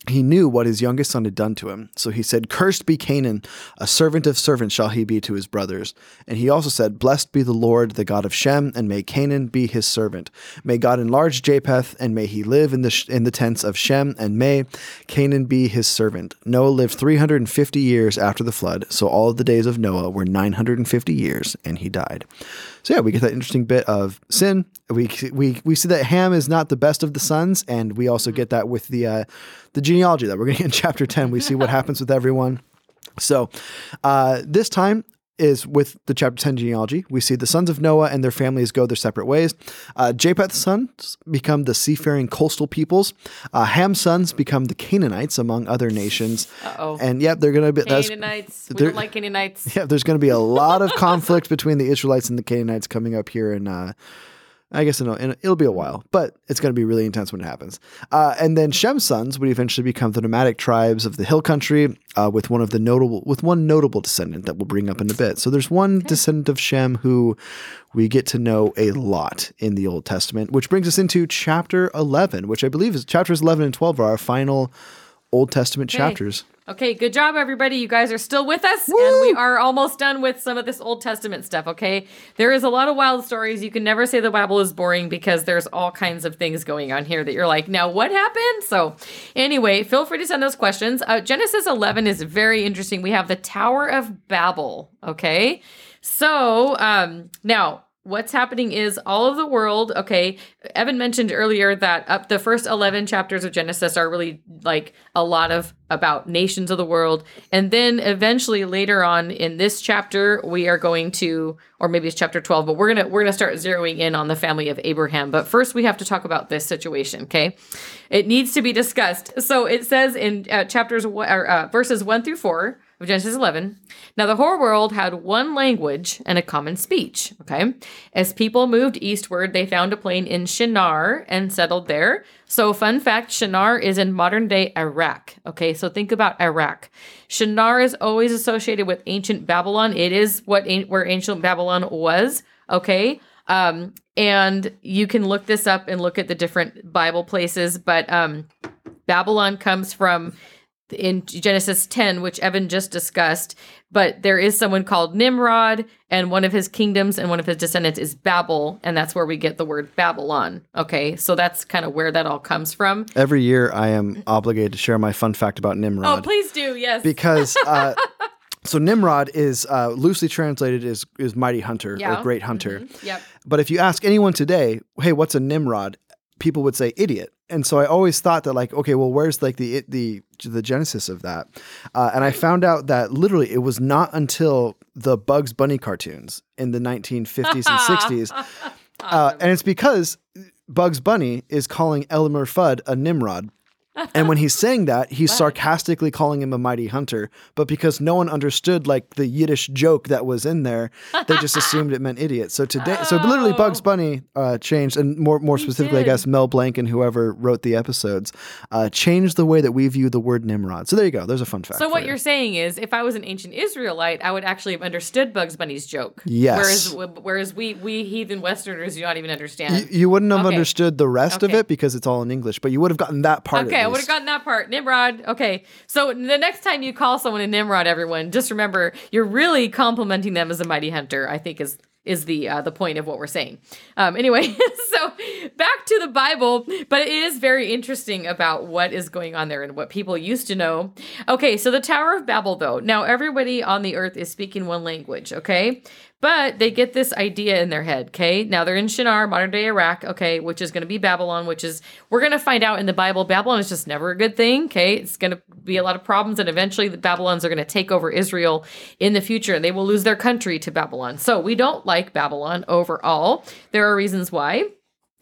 he knew what his youngest son had done to him. So he said, Cursed be Canaan, a servant of servants shall he be to his brothers. And he also said, Blessed be the Lord, the God of Shem, and may Canaan be his servant. May God enlarge Japheth, and may he live in the, in the tents of Shem, and may Canaan be his servant. Noah lived 350 years after the flood, so all of the days of Noah were 950 years, and he died. So yeah, we get that interesting bit of sin. We we we see that Ham is not the best of the sons, and we also get that with the uh, the genealogy that we're getting in *laughs* chapter ten. We see what *laughs* happens with everyone. So uh, this time is with the chapter 10 genealogy. We see the sons of Noah and their families go their separate ways. Uh, Japheth's sons become the seafaring coastal peoples. Uh, Ham's sons become the Canaanites, among other nations. Uh-oh. And yep, they're going to be Canaanites. We don't like Canaanites. *laughs* yeah, there's going to be a lot of conflict between the Israelites and the Canaanites coming up here, and uh, I guess in a, in a- it'll be a while, but it's going to be really intense when it happens. Uh, and then Shem's sons would eventually become the nomadic tribes of the hill country, uh, with one of the notable with one notable descendant that we'll bring up in a bit. So there's one descendant of Shem who we get to know a lot in the Old Testament, which brings us into chapter 11, which I believe is chapters 11 and 12 are our final Old Testament chapters. Okay, good job, everybody. You guys are still with us, and we are almost done with some of this Old Testament stuff. Okay, there is a lot of wild stories. You can never say the Bible is boring because there's all kinds of things going on here that you're like, now what happened? So, anyway, feel free to send those questions. Uh, Genesis 11 is very interesting. We have the Tower of Babel. Okay, so um, now what's happening is all of the world okay evan mentioned earlier that up the first 11 chapters of genesis are really like a lot of about nations of the world. And then eventually later on in this chapter we are going to or maybe it's chapter 12 but we're gonna we're gonna start zeroing in on the family of abraham. But first we have to talk about this situation okay? It needs to be discussed. So it says in uh, chapters or uh, verses 1 through 4 of Genesis 11. Now, the whole world had one language and a common speech. Okay. As people moved eastward, they found a plain in Shinar and settled there. So, fun fact Shinar is in modern day Iraq. Okay. So, think about Iraq. Shinar is always associated with ancient Babylon. It is what where ancient Babylon was. Okay. Um, and you can look this up and look at the different Bible places, but um, Babylon comes from in Genesis 10, which Evan just discussed, but there is someone called Nimrod, and one of his kingdoms and one of his descendants is Babel, and that's where we get the word Babylon. Okay, so that's kind of where that all comes from. Every year, I am obligated to share my fun fact about Nimrod. Oh, please do, yes. because uh, *laughs* so Nimrod is uh, loosely translated is is mighty hunter Yeah. or great hunter. yep. But if you ask anyone today, hey, what's a Nimrod? people would say idiot. And so I always thought that like, okay, well, where's like the the the genesis of that? Uh, and I found out that literally it was not until the Bugs Bunny cartoons in the 1950s and 60s, *laughs* uh, and it's because Bugs Bunny is calling Elmer Fudd a Nimrod. And when he's saying that, he's sarcastically calling him a mighty hunter. But because no one understood like the Yiddish joke that was in there, they just assumed it meant idiot. So today, so *laughs* literally, Bugs Oh. Bunny uh, changed, and more more specifically, I guess Mel Blanc and whoever wrote the episodes uh, changed the way that we view the word Nimrod. So there you go. There's a fun fact. So what you. you're saying is, if I was an ancient Israelite, I would actually have understood Bugs Bunny's joke. Yes. Whereas, whereas we we heathen Westerners do not even understand. You, you wouldn't have Okay. understood the rest of it because it's all in English, but you would have gotten that part. Okay, would have gotten that part. Nimrod. Okay. So the next time you call someone a Nimrod, everyone, just remember you're really complimenting them as a mighty hunter, I think is is the uh, the point of what we're saying. Um, anyway, *laughs* so back to the Bible, but it is very interesting about what is going on there and what people used to know. Okay, so the Tower of Babel, though. Now everybody on the earth is speaking one language. Okay. But they get this idea in their head, okay? Now they're in Shinar, modern day Iraq, okay, which is going to be Babylon, which is, we're going to find out in the Bible, Babylon is just never a good thing, okay? It's going to be a lot of problems, and eventually the Babylons are going to take over Israel in the future, and they will lose their country to Babylon. So we don't like Babylon overall. There are reasons why.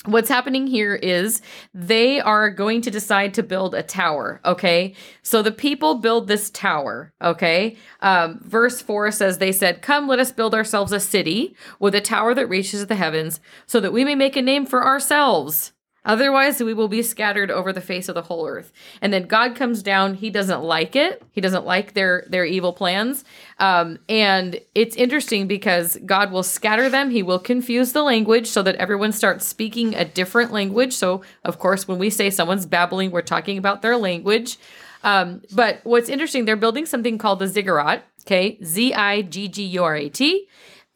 What's happening here is they are going to decide to build a tower. Okay. So the people build this tower. Okay. Um, verse 4 says, They said, Come, let us build ourselves a city with a tower that reaches the heavens, so that we may make a name for ourselves. Otherwise, we will be scattered over the face of the whole earth. And then God comes down. He doesn't like it. He doesn't like their their evil plans. Um, and it's interesting because God will scatter them. He will confuse the language so that everyone starts speaking a different language. So, of course, when we say someone's babbling, we're talking about their language. Um, but what's interesting, they're building something called the ziggurat. Okay, Z I G G U R A T.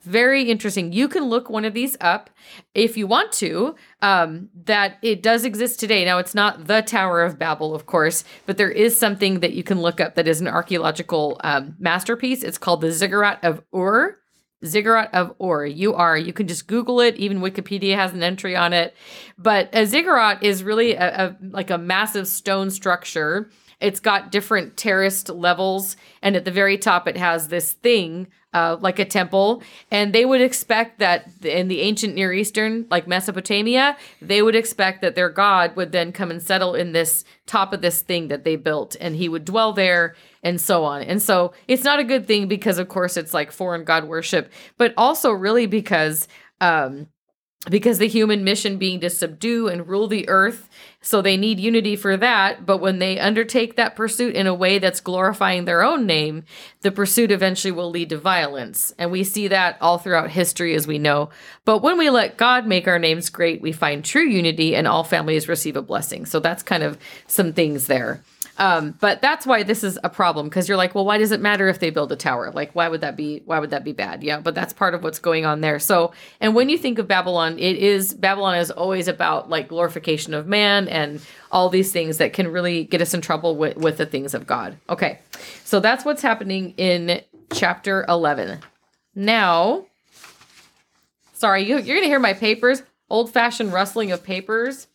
Very interesting. You can look one of these up if you want to. Um, that it does exist today. Now, it's not the Tower of Babel, of course, but there is something that you can look up that is an archaeological um, masterpiece. It's called the Ziggurat of Ur. Ziggurat of Ur, U R. You can just Google it. Even Wikipedia has an entry on it. But a ziggurat is really a, a like a massive stone structure. It's got different terraced levels, and at the very top, it has this thing uh, like a temple. And they would expect that in the ancient Near Eastern, like Mesopotamia, they would expect that their god would then come and settle in this top of this thing that they built, and he would dwell there, and so on. And so it's not a good thing because, of course, it's like foreign god worship, but also really because. Um, because the human mission being to subdue and rule the earth. So they need unity for that. But when they undertake that pursuit in a way that's glorifying their own name, the pursuit eventually will lead to violence. And we see that all throughout history, as we know. But when we let God make our names great, we find true unity and all families receive a blessing. So that's kind of some things there. Um, but that's why this is a problem because you're like, well, why does it matter if they build a tower? Like, why would that be? Why would that be bad? Yeah, but that's part of what's going on there. So, and when you think of Babylon, it is Babylon is always about like glorification of man and all these things that can really get us in trouble with with the things of God. Okay, so that's what's happening in chapter eleven. Now, sorry, you, you're gonna hear my papers, old fashioned rustling of papers.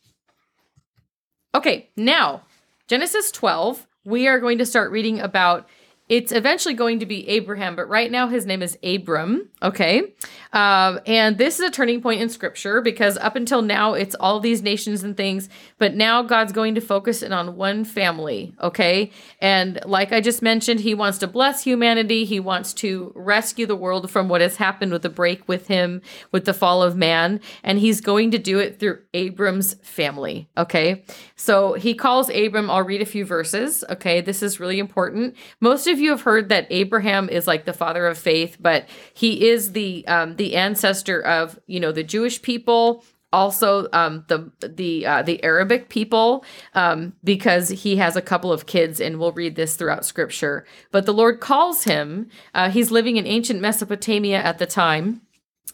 Okay, now Genesis 12, we are going to start reading about it's eventually going to be Abraham, but right now his name is Abram. Okay. Um, and this is a turning point in scripture because up until now it's all these nations and things, but now God's going to focus in on one family. Okay. And like I just mentioned, he wants to bless humanity. He wants to rescue the world from what has happened with the break with him, with the fall of man. And he's going to do it through Abram's family. Okay. So he calls Abram, I'll read a few verses. Okay. This is really important. Most of you have heard that Abraham is like the father of faith, but he is the um, the ancestor of you know the Jewish people, also um, the the uh, the Arabic people, um, because he has a couple of kids, and we'll read this throughout Scripture. But the Lord calls him. Uh, he's living in ancient Mesopotamia at the time.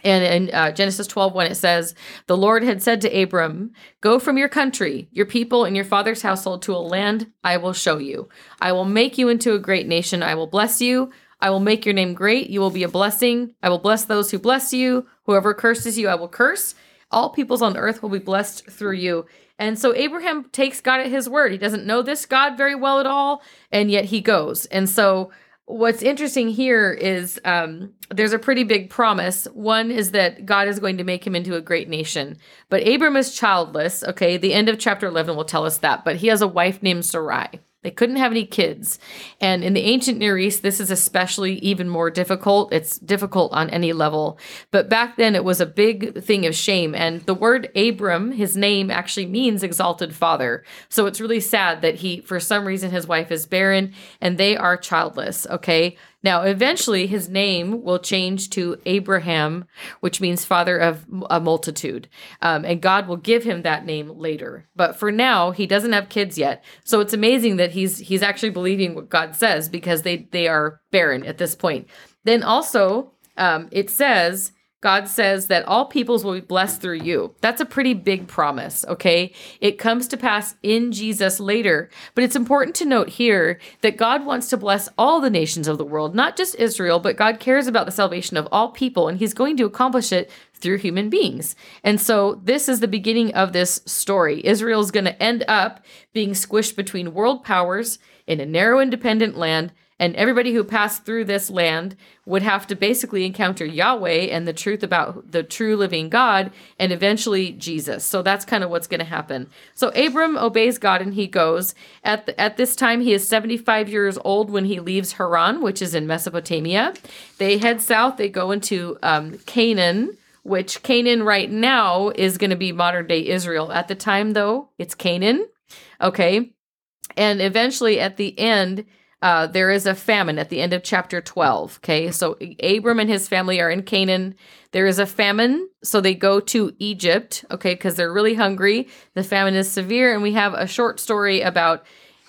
And in uh, Genesis 12, when it says, The Lord had said to Abram, Go from your country, your people, and your father's household to a land I will show you. I will make you into a great nation. I will bless you. I will make your name great. You will be a blessing. I will bless those who bless you. Whoever curses you, I will curse. All peoples on earth will be blessed through you. And so Abraham takes God at his word. He doesn't know this God very well at all, and yet he goes. And so what's interesting here is um, there's a pretty big promise. One is that God is going to make him into a great nation. But Abram is childless. Okay, the end of chapter 11 will tell us that. But he has a wife named Sarai. They couldn't have any kids. And in the ancient Near East, this is especially even more difficult. It's difficult on any level. But back then, it was a big thing of shame. And the word Abram, his name actually means exalted father. So it's really sad that he, for some reason, his wife is barren and they are childless. Okay. Now, eventually, his name will change to Abraham, which means father of a multitude. Um, and God will give him that name later. But for now, he doesn't have kids yet. So it's amazing that he's he's actually believing what God says because they they are barren at this point. Then also, um, it says God says that all peoples will be blessed through you. That's a pretty big promise, okay? It comes to pass in Jesus later. But it's important to note here that God wants to bless all the nations of the world, not just Israel, but God cares about the salvation of all people, and He's going to accomplish it through human beings. And so this is the beginning of this story. Israel is going to end up being squished between world powers in a narrow, independent land and everybody who passed through this land would have to basically encounter Yahweh and the truth about the true living God and eventually Jesus. So that's kind of what's going to happen. So Abram obeys God and he goes. At, the, at this time, he is 75 years old when he leaves Haran, which is in Mesopotamia. They head south, they go into um, Canaan. Which Canaan right now is going to be modern day Israel. At the time, though, it's Canaan. Okay. And eventually, at the end, uh, there is a famine at the end of chapter 12. Okay, so Abram and his family are in Canaan. There is a famine, so they go to Egypt, okay, because they're really hungry. The famine is severe, and we have a short story about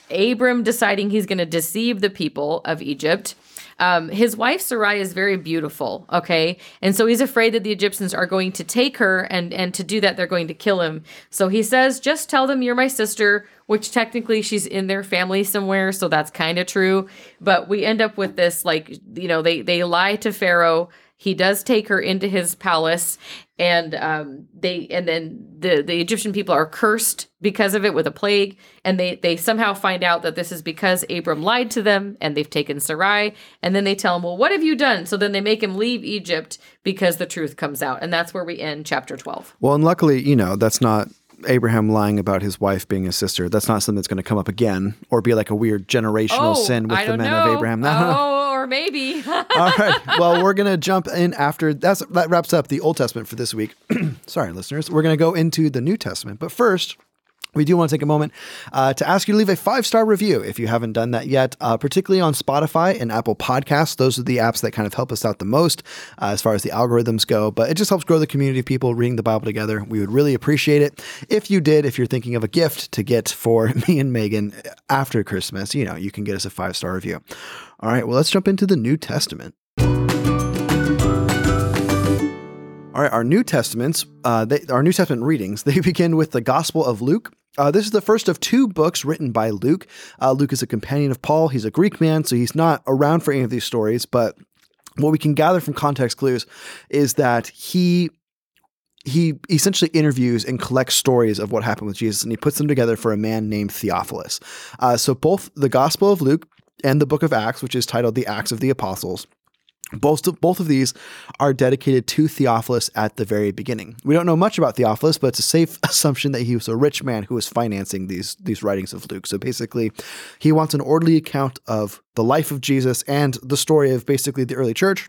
Abram deciding he's going to deceive the people of Egypt. Um, his wife Sarai is very beautiful, okay, and so he's afraid that the Egyptians are going to take her, and and to do that they're going to kill him. So he says, "Just tell them you're my sister which technically she's in their family somewhere, so that's kind of true. But we end up with this like, you know, they they lie to Pharaoh. He does take her into his palace, and um, they and then the the Egyptian people are cursed because of it with a plague, and they they somehow find out that this is because Abram lied to them, and they've taken Sarai, and then they tell him, well, what have you done? So then they make him leave Egypt because the truth comes out, and that's where we end chapter twelve. Well, and luckily, you know, that's not Abraham lying about his wife being his sister. That's not something that's going to come up again or be like a weird generational Oh, sin with I the men know. of Abraham. *laughs* oh, or maybe. *laughs* All right. Well, we're going to jump in after that's that wraps up the Old Testament for this week. *clears throat* Sorry, listeners. We're going to go into the New Testament. But first, we do want to take a moment uh, to ask you to leave a five star review if you haven't done that yet, uh, particularly on Spotify and Apple Podcasts. Those are the apps that kind of help us out the most uh, as far as the algorithms go, but it just helps grow the community of people reading the Bible together. We would really appreciate it if you did. If you're thinking of a gift to get for *laughs* me and Megan after Christmas, you know, you can get us a five star review. All right, well, let's jump into the New Testament. All right, our New Testaments, uh, they, our New Testament readings, *laughs* they begin with the Gospel of Luke. Uh, this is the first of two books written by Luke. Uh, Luke is a companion of Paul. He's a Greek man, so he's not around for any of these stories. But what we can gather from context clues is that he he essentially interviews and collects stories of what happened with Jesus, and he puts them together for a man named Theophilus. Uh, so both the Gospel of Luke and the Book of Acts, which is titled the Acts of the Apostles, both of, both of these are dedicated to Theophilus at the very beginning. We don't know much about Theophilus, but it's a safe *laughs* assumption that he was a rich man who was financing these these writings of Luke. So basically, he wants an orderly account of the life of Jesus and the story of basically the early church.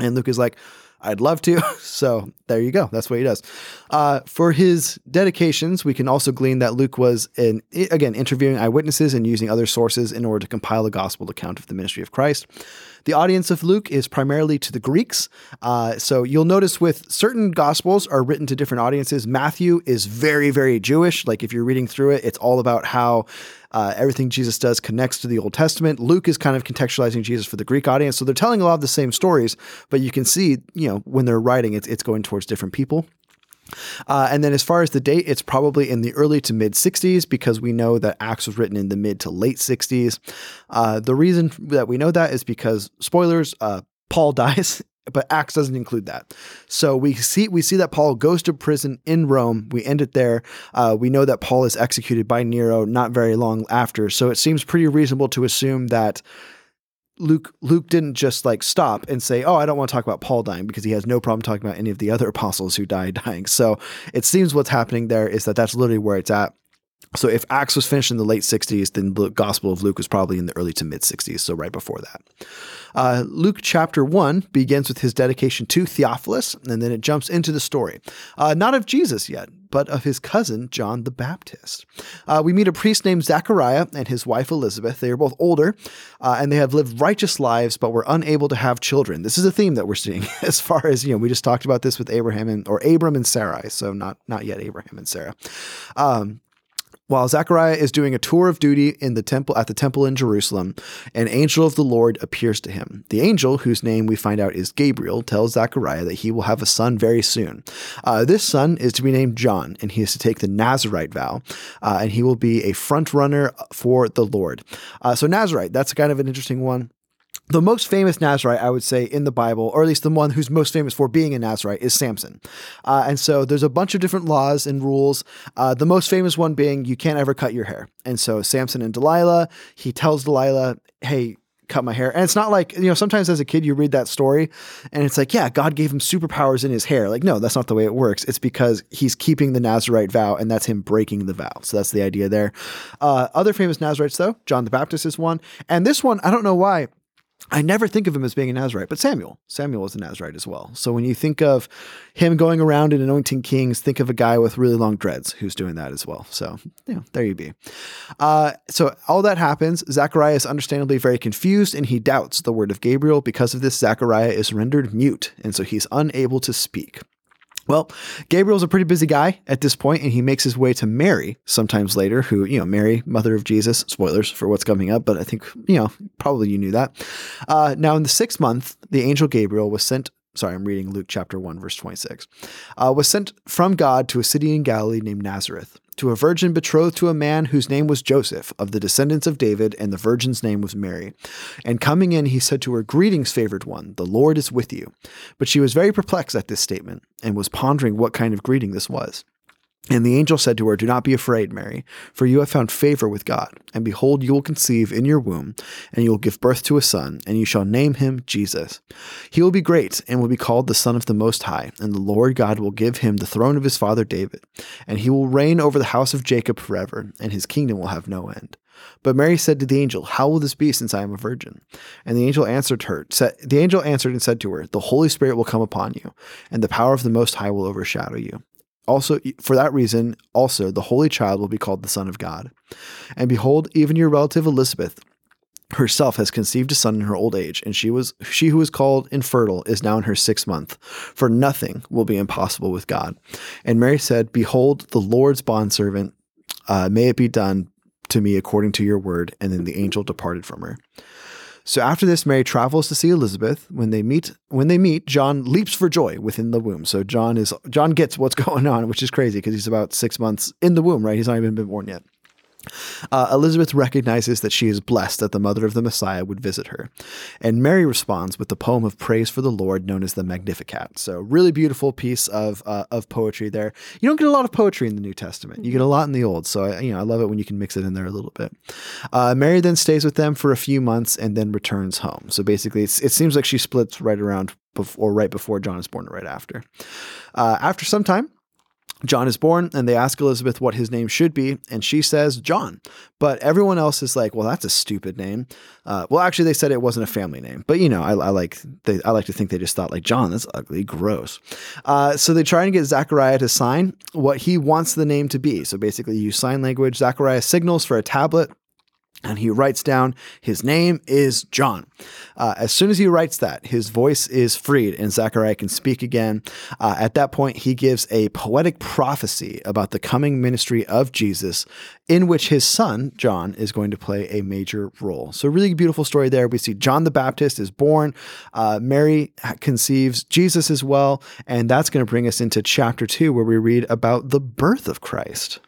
And Luke is like, I'd love to. *laughs* So there you go. That's what he does. Uh, for his dedications, we can also glean that Luke was, in, again, interviewing eyewitnesses and using other sources in order to compile a gospel account of the ministry of Christ. The audience of Luke is primarily to the Greeks. Uh, so you'll notice with certain gospels are written to different audiences. Matthew is very, very Jewish. Like if you're reading through it, it's all about how uh, everything Jesus does connects to the Old Testament. Luke is kind of contextualizing Jesus for the Greek audience. So they're telling a lot of the same stories, but you can see, you know, when they're writing, it's, it's going towards different people. Uh, and then as far as the date, it's probably in the early to mid 60s because we know that Acts was written in the mid to late 60s. Uh, the reason that we know that is because, spoilers, uh, Paul *laughs* dies but Acts doesn't include that. So we see we see that Paul goes to prison in Rome. We end it there. Uh, we know that Paul is executed by Nero not very long after. So it seems pretty reasonable to assume that Luke Luke didn't just like stop and say, "Oh, I don't want to talk about Paul dying," because he has no problem talking about any of the other apostles who died dying. So it seems what's happening there is that that's literally where it's at. So if Acts was finished in the late 60s, then the Gospel of Luke was probably in the early to mid 60s, so right before that. Uh, Luke chapter 1 begins with his dedication to Theophilus, and then it jumps into the story. Uh, not of Jesus yet, but of his cousin, John the Baptist. Uh, we meet a priest named Zachariah and his wife Elizabeth. They are both older, uh, and they have lived righteous lives, but were unable to have children. This is a theme that we're seeing *laughs* as far as, you know, we just talked about this with Abraham and, or Abram and Sarai, so not, not yet Abraham and Sarah. Um, while Zechariah is doing a tour of duty in the temple at the temple in Jerusalem, an angel of the Lord appears to him. The angel, whose name we find out is Gabriel, tells Zechariah that he will have a son very soon. Uh, this son is to be named John, and he is to take the Nazarite vow, uh, and he will be a front runner for the Lord. Uh, so Nazarite, that's kind of an interesting one the most famous Nazarite, I would say, in the Bible, or at least the one who's most famous for being a Nazarite, is Samson. Uh, and so there's a bunch of different laws and rules. Uh, the most famous one being you can't ever cut your hair. And so Samson and Delilah, he tells Delilah, hey, cut my hair. And it's not like, you know, sometimes as a kid you read that story and it's like, yeah, God gave him superpowers in his hair. Like, no, that's not the way it works. It's because he's keeping the Nazarite vow and that's him breaking the vow. So that's the idea there. Uh, other famous Nazarites, though, John the Baptist is one. And this one, I don't know why. I never think of him as being a Nazarite, but Samuel. Samuel was a Nazarite as well. So when you think of him going around and anointing kings, think of a guy with really long dreads who's doing that as well. So, yeah, there you be. Uh, so all that happens. Zachariah is understandably very confused and he doubts the word of Gabriel. Because of this, Zachariah is rendered mute, and so he's unable to speak. Well, Gabriel's a pretty busy guy at this point, and he makes his way to Mary sometimes later, who, you know, Mary, mother of Jesus, spoilers for what's coming up, but I think, you know, probably you knew that. Uh, now, in the sixth month, the angel Gabriel was sent. Sorry, I'm reading Luke chapter 1, verse 26. Uh, was sent from God to a city in Galilee named Nazareth to a virgin betrothed to a man whose name was Joseph, of the descendants of David, and the virgin's name was Mary. And coming in, he said to her, Greetings, favored one, the Lord is with you. But she was very perplexed at this statement, and was pondering what kind of greeting this was. And the angel said to her, Do not be afraid, Mary, for you have found favor with God. And behold, you will conceive in your womb, and you will give birth to a son, and you shall name him Jesus. He will be great, and will be called the Son of the Most High, and the Lord God will give him the throne of his father David. And he will reign over the house of Jacob forever, and his kingdom will have no end. But Mary said to the angel, How will this be since I am a virgin? And the angel answered her, said, The angel answered and said to her, The Holy Spirit will come upon you, and the power of the Most High will overshadow you. Also, for that reason, also the Holy Child will be called the Son of God. And behold, even your relative Elizabeth herself has conceived a son in her old age, and she was she who was called infertile is now in her sixth month. For nothing will be impossible with God. And Mary said, Behold, the Lord's bondservant, uh, may it be done to me according to your word. And then the angel departed from her. So after this, Mary travels to see Elizabeth. When they meet, when they meet, John leaps for joy within the womb. So John is John gets what's *laughs* going on, which is crazy because he's about six months in the womb, right? He's not even been born yet. Uh, Elizabeth recognizes that she is blessed that the mother of the Messiah would visit her. And Mary responds with the poem of praise for the Lord known as the Magnificat. So, really beautiful piece of, uh, of poetry there. You don't get a lot of poetry in the New Testament, you get a lot in the Old. So, I, you know, I love it when you can mix it in there a little bit. Uh, Mary then stays with them for a few months and then returns home. So, basically, it seems like she splits right around before, or right before John is born or right after. Uh, after some time, John is born, and they ask Elizabeth what his name should be, and she says John. But everyone else is like, "Well, that's a stupid name." Uh, well, actually, they said it wasn't a family name, but you know, I, I like they, I like to think they just thought like John, that's ugly, gross. Uh, so they try and get Zachariah to sign what he wants the name to be. So basically, use sign language. Zachariah signals for a tablet and he writes down his name is John. Uh, as soon as he writes that, his voice is freed and Zechariah can speak again. Uh, at that point, he gives a poetic prophecy about the coming ministry of Jesus, in which his son, John, is going to play a major role. So, really beautiful story there. We see John the Baptist is born, uh, Mary conceives Jesus as well, and that's going to bring us into chapter two, where we read about the birth of Christ.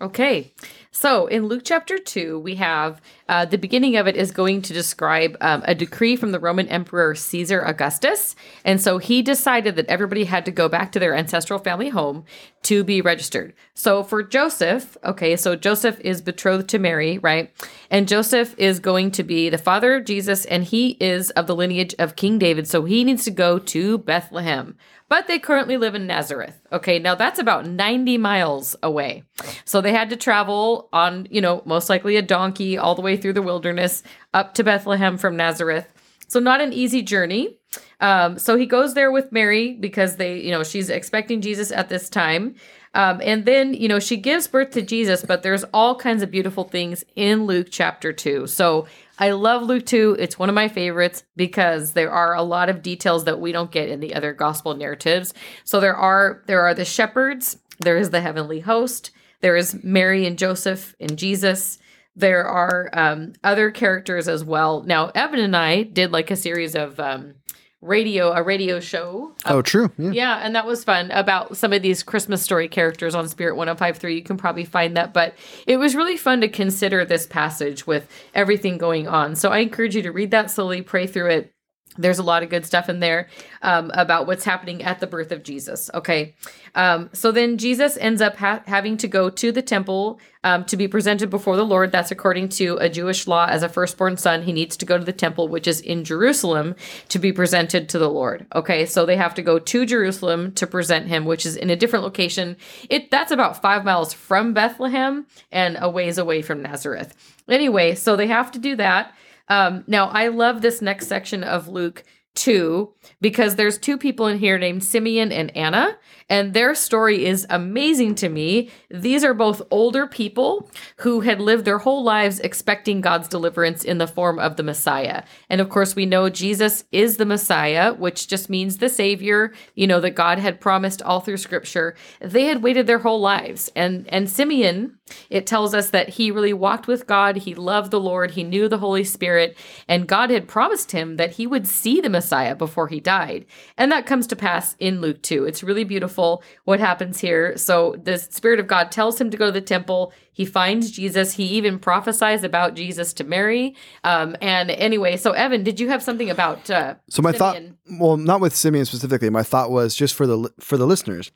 Okay. So in Luke chapter 2, we have uh, the beginning of it is going to describe um, a decree from the Roman Emperor Caesar Augustus. And so he decided that everybody had to go back to their ancestral family home to be registered. So for Joseph, okay, so Joseph is betrothed to Mary, right? And Joseph is going to be the father of Jesus, and he is of the lineage of King David. So he needs to go to Bethlehem but they currently live in Nazareth. Okay, now that's about 90 miles away. So they had to travel on, you know, most likely a donkey all the way through the wilderness up to Bethlehem from Nazareth. So not an easy journey. Um, so he goes there with Mary because they, you know, she's expecting Jesus at this time. Um, and then, you know, she gives birth to Jesus, but there's all kinds of beautiful things in Luke chapter 2. So I love Luke 2. It's one of my favorites because there are a lot of details that we don't get in the other gospel narratives. So there are there are the shepherds, there is the heavenly host, there is Mary and Joseph and Jesus. There are um, other characters as well. Now, Evan and I did like a series of um, radio a radio show. Oh, true. Yeah. Yeah, and that was fun about some of these Christmas story characters on Spirit 1053. You can probably find that, but it was really fun to consider this passage with everything going on. So I encourage you to read that slowly, pray through it. There's a lot of good stuff in there um, about what's happening at the birth of Jesus. Okay. Um, so then Jesus ends up ha- having to go to the temple um, to be presented before the Lord. That's according to a Jewish law. As a firstborn son, he needs to go to the temple, which is in Jerusalem, to be presented to the Lord. Okay. So they have to go to Jerusalem to present him, which is in a different location. It That's about five miles from Bethlehem and a ways away from Nazareth. Anyway, so they have to do that. Um, now, I love this next section of Luke 2 because there's two people in here named Simeon and Anna, and their story is amazing to me. These are both older people who had lived their whole lives expecting God's deliverance in the form of the Messiah. And of course, we know Jesus is the Messiah, which just means the Savior, you know, that God had promised all through Scripture. They had waited their whole lives. And, and Simeon, it tells us that he really walked with God, he loved the Lord, he knew the Holy Spirit, and God had promised him that he would see the Messiah before he died. And that comes to pass in Luke 2. It's really beautiful what happens here. So the Spirit of God tells him to go to the temple. He finds Jesus. He even prophesies about Jesus to Mary. Um, and anyway, so Evan, did you have something about? Uh, So my Simeon? thought, well, not with Simeon specifically. My thought was just for the for the listeners.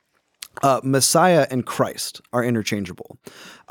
Uh, Messiah and Christ are interchangeable.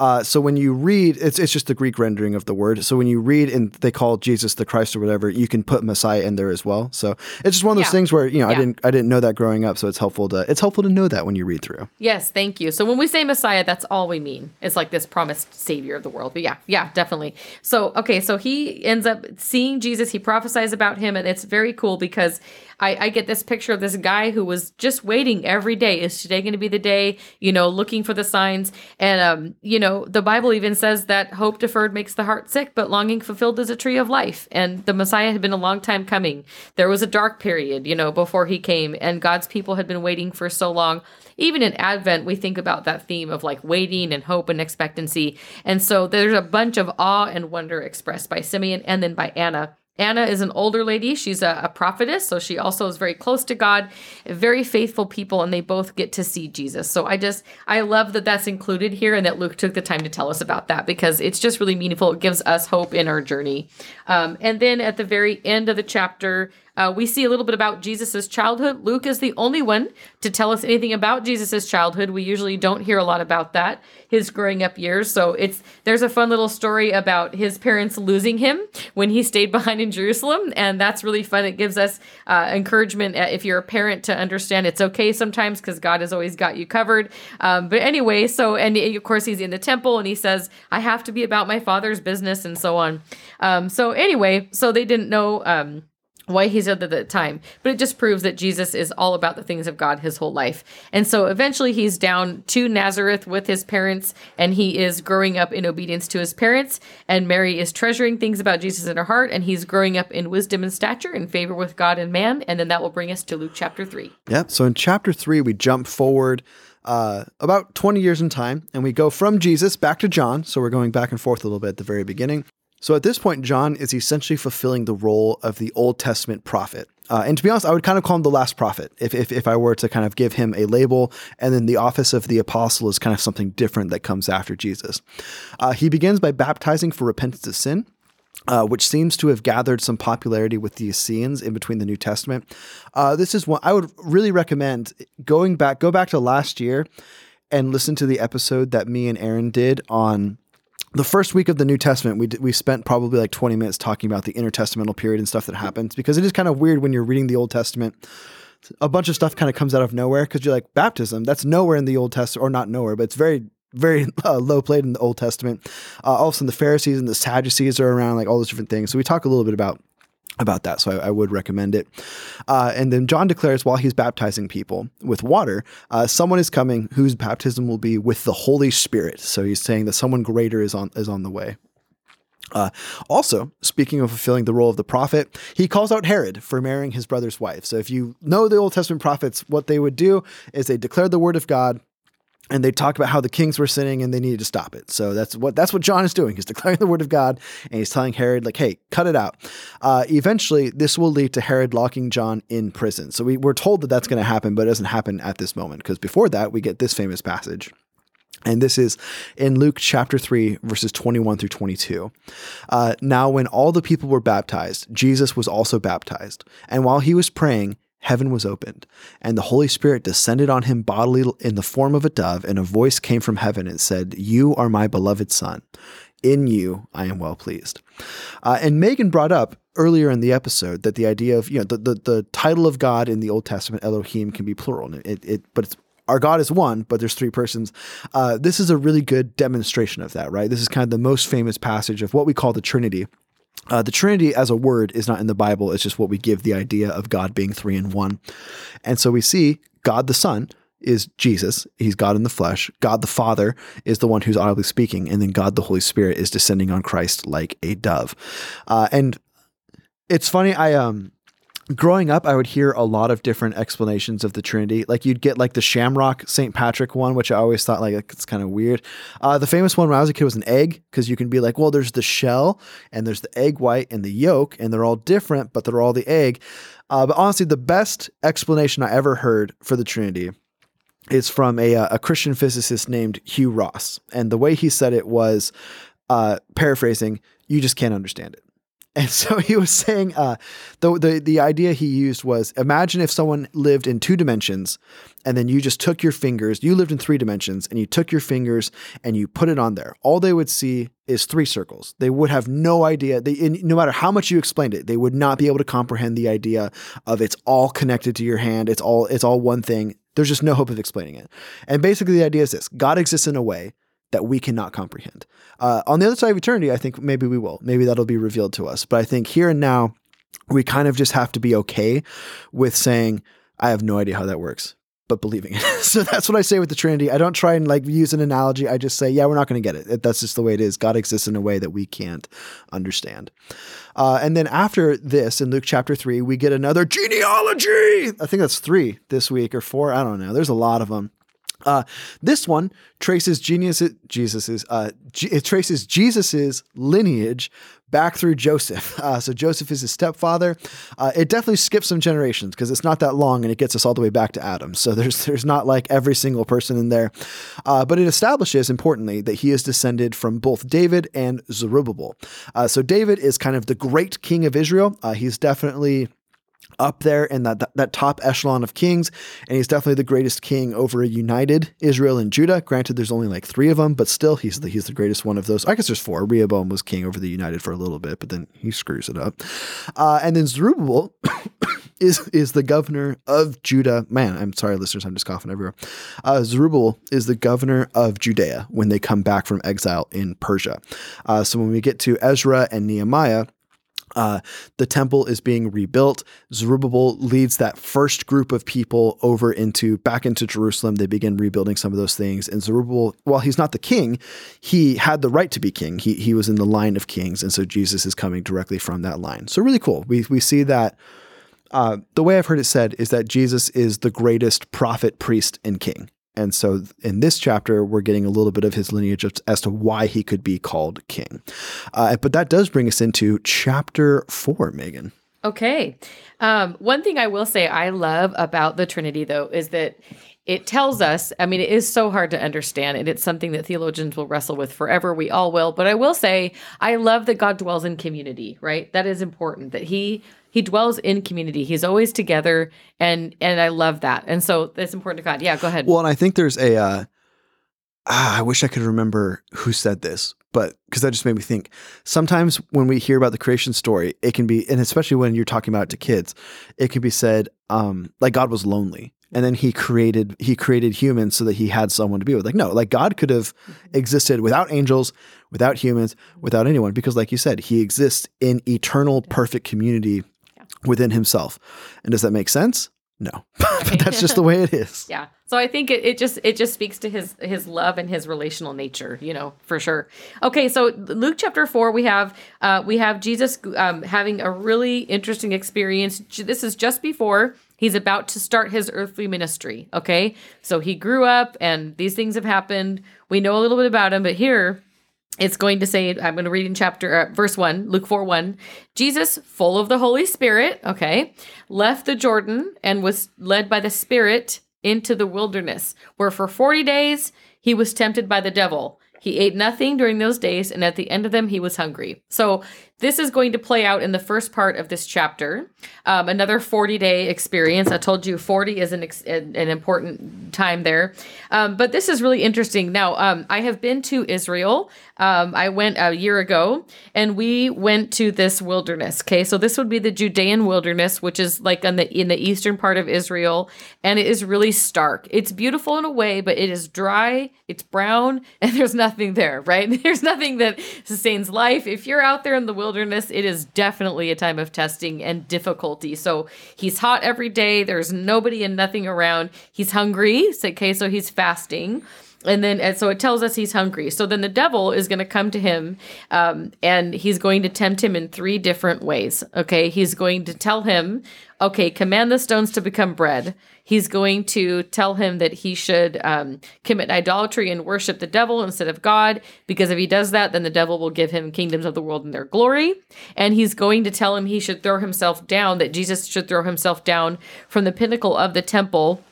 Uh, so when you read, it's it's just the Greek rendering of the word. So when you read and they call Jesus the Christ or whatever, you can put Messiah in there as well. So it's just one of those Yeah. things where you know I didn't I didn't know that growing up. So it's helpful to it's helpful to know that when you read through. Yes, thank you. So when we say Messiah, that's all we mean. It's like this promised savior of the world. But yeah, yeah, definitely. So okay, so he ends up seeing Jesus. He prophesies about him, and it's very cool because I, I get this picture of this guy who was just waiting every day. Is today going to be the day? You know, looking for the signs. And um, you know, the Bible even says that hope deferred makes the heart sick, but longing fulfilled is a tree of life. And the Messiah had been a long time coming. There was a dark period, you know, before he came, and God's people had been waiting for so long even in Advent, we think about that theme of like waiting and hope and expectancy. And so there's a bunch of awe and wonder expressed by Simeon and then by Anna. Anna is an older lady. She's a, a prophetess, so she also is very close to God, very faithful people, and they both get to see Jesus. So I just, I love that that's included here and that Luke took the time to tell us about that because it's just really meaningful. It gives us hope in our journey. Um, and then at the very end of the chapter, uh, we see a little bit about Jesus' childhood. Luke is the only one to tell us anything about Jesus' childhood. We usually don't hear a lot about that, his growing up years. So it's there's a fun little story about his parents losing him when he stayed behind in Jerusalem, and that's really fun. It gives us uh, encouragement uh, if you're a parent to understand it's okay sometimes because God has always got you covered. Um, but anyway, so and of course he's in the temple and he says, "I have to be about my father's business," and so on. Um, so anyway, so they didn't know. Um, why he's at the time, but it just proves that Jesus is all about the things of God his whole life. And so eventually he's down to Nazareth with his parents and he is growing up in obedience to his parents. And Mary is treasuring things about Jesus in her heart and he's growing up in wisdom and stature in favor with God and man. And then that will bring us to Luke chapter 3. Yep. So in chapter three, we jump forward uh, about 20 years in time and we go from Jesus back to John. So we're going back and forth a little bit at the very beginning. So at this point, John is essentially fulfilling the role of the Old Testament prophet. Uh, and to be honest, I would kind of call him the last prophet if, if, if I were to kind of give him a label. And then the office of the apostle is kind of something different that comes after Jesus. Uh, he begins by baptizing for repentance of sin. Uh, which seems to have gathered some popularity with the Essenes in between the New Testament. Uh, this is one I would really recommend going back, go back to last year and listen to the episode that me and Aaron did on the first week of the New Testament, we we spent probably like 20 minutes talking about the intertestamental period and stuff that happens because it is kind of weird when you're reading the Old Testament. A bunch of stuff kind of comes out of nowhere because you're like baptism. That's nowhere in the Old Testament, or not nowhere, but it's very very *laughs* uh, low played in the Old Testament. Uh, all of a sudden, the Pharisees and the Sadducees are around, like all those different things. So we talk a little bit about about that. So I, I would recommend it. Uh, and then John declares while he's baptizing people with water, uh, someone is coming whose baptism will be with the Holy Spirit. So he's saying that someone greater is on is on the way. Uh, also, speaking of fulfilling the role of the prophet, he calls out Herod for marrying his brother's wife. So, if you know the Old Testament prophets, what they would do is they declare the word of God, and they talk about how the kings were sinning and they needed to stop it. So that's what that's what John is doing. He's *laughs* declaring the word of God and he's telling Herod like, "Hey, cut it out." Uh, eventually, this will lead to Herod locking John in prison. So we, we're told that that's going to happen, but it doesn't happen at this moment because before that, we get this famous passage. And this is in Luke chapter 3, verses 21 through 22. Uh, now, when all the people were baptized, Jesus was also baptized. And while he was praying, heaven was opened, and the Holy Spirit descended on him bodily in the form of a dove, and a voice came from heaven and said, You are my beloved Son. In you I am well pleased. Uh, and Megan brought up earlier in the episode that the idea of, you know, the, the, the title of God in the Old Testament, Elohim, can be plural. It, it, but it's our God is one, but there's three persons. Uh, this is a really good demonstration of that, right? This is kind of the most famous passage of what we call the Trinity. Uh, the Trinity as a word is not in the Bible. It's just what we give the idea of God being three in one. And so we see God the Son is Jesus. He's God in the flesh. God the Father is the one who's audibly speaking. And then God the Holy Spirit is descending on Christ like a dove. Uh, and it's funny. I, um, growing up, I would hear a lot of different explanations of the Trinity. Like you'd get like the Shamrock St. Patrick one, which I always thought like it's kind of weird. Uh, the famous one when I was a kid was an egg because you can be like, well, there's the shell and there's the egg white and the yolk, and they're all different, but they're all the egg. Uh, but honestly, the best explanation I ever heard for the Trinity is from a, uh, a Christian physicist named Hugh Ross, and the way he said it was, uh, paraphrasing, "You just can't understand it." And *laughs* so he was saying uh, the, the the idea he used was imagine if someone lived in two dimensions and then you just took your fingers, you lived in three dimensions and you took your fingers and you put it on there. All they would see is three circles. They would have no idea. They, no matter how much you explained it, they would not be able to comprehend the idea of it's all connected to your hand. It's all it's all one thing. There's just no hope of explaining it. And basically, the idea is this: God exists in a way that we cannot comprehend. Uh, on the other side of eternity, I think maybe we will. Maybe that'll be revealed to us. But I think here and now, we kind of just have to be okay with saying, I have no idea how that works, but believing it. *laughs* so that's what I say with the Trinity. I don't try and like use an analogy. I just say, yeah, we're not going to get it. That's just the way it is. God exists in a way that we can't understand. Uh, and then after this, in Luke chapter three, we get another genealogy. I think that's three this week or four. I don't know. There's a lot of them. Uh, this one traces genius, Jesus's, uh, G- it traces Jesus's lineage back through Joseph. *laughs* Uh, so Joseph is his stepfather. Uh, it definitely skips some generations because it's not that long and it gets us all the way back to Adam. So *laughs* there's there's not like every single person in there, uh, but it establishes importantly that he is descended from both David and Zerubbabel. Uh, so David is kind of the great king of Israel. He's definitely up there in that, that, that top echelon of kings, and he's definitely the greatest king over a united Israel and Judah. Granted, there's only like three of them, but still, he's the he's the greatest one of those. I guess there's four. Rehoboam was king over the united for a little bit, but then he screws it up. Uh, and then Zerubbabel *coughs* is is the governor of Judah. Man, I'm sorry, listeners, I'm just coughing everywhere. Uh, Zerubbabel is the governor of Judea when they come back from exile in Persia. Uh, so when we get to Ezra and Nehemiah uh, the temple is being rebuilt. Zerubbabel leads that first group of people over into back into Jerusalem. They begin rebuilding some of those things. And Zerubbabel, while he's not the king, he had the right to be king. He he was in the line of kings, and so Jesus is coming directly from that line. So really cool. We we see that. Uh, the way I've heard it said is that Jesus is the greatest prophet, priest, and king. And so in this chapter, we're getting a little bit of his lineage as to why he could be called king. Uh, but that does bring us into chapter four, Megan. Okay. Um, one thing I will say I love about the Trinity, though, is that it tells us, I mean, it is so hard to understand, and it's something that theologians will wrestle with forever. We all will. But I will say, I love that God dwells in community, right? That is important, that He he dwells in community. He's always together, and and I love that. And so that's important to God. Yeah, go ahead. Well, and I think there's a. Uh, ah, I wish I could remember who said this, but because that just made me think. Sometimes when we hear about the creation story, it can be, and especially when you're talking about it to kids, it can be said um, like God was lonely, and then He created He created humans so that He had someone to be with. Like no, like God could have existed without angels, without humans, without anyone, because like you said, He exists in eternal, perfect community within Himself. And does that make sense? No, *laughs* but that's just the way it is. *laughs* Yeah. So I think it, it just it just speaks to his his love and his relational nature, you know, for sure. Okay, so Luke chapter four, we have uh, we have Jesus um, having a really interesting experience. This is just before he's about to start his earthly ministry. Okay, so he grew up, and these things have happened. We know a little bit about him, but here it's going to say i'm going to read in chapter uh, verse 1 luke 4 1 jesus full of the holy spirit okay left the jordan and was led by the spirit into the wilderness where for 40 days he was tempted by the devil. He ate nothing during those days and at the end of them he was hungry. So this is going to play out in the first part of this chapter. Um, another 40 day experience. I told you 40 is an, ex- an important time there. Um, but this is really interesting. Now, um, I have been to Israel. Um, I went a year ago and we went to this wilderness. Okay. So this would be the Judean wilderness, which is like on the, in the eastern part of Israel. And it is really stark. It's beautiful in a way, but it is dry, it's brown, *laughs* and there's nothing there, right? *laughs* There's nothing that sustains life. If you're out there in the wilderness, wilderness, it is definitely a time of testing and difficulty. So he's hot every day. There's nobody and nothing around. He's hungry. Okay, so he's fasting and then and so it tells us he's hungry. So then the devil is going to come to him um, and he's going to tempt him in three different ways okay? He's going to tell him okay command the stones to become bread. He's going to tell him that he should um, commit idolatry and worship the devil instead of god. Because if he does that then the devil will give him kingdoms of the world and their glory. And he's going to tell him he should throw himself down that jesus should throw himself down from the pinnacle of the temple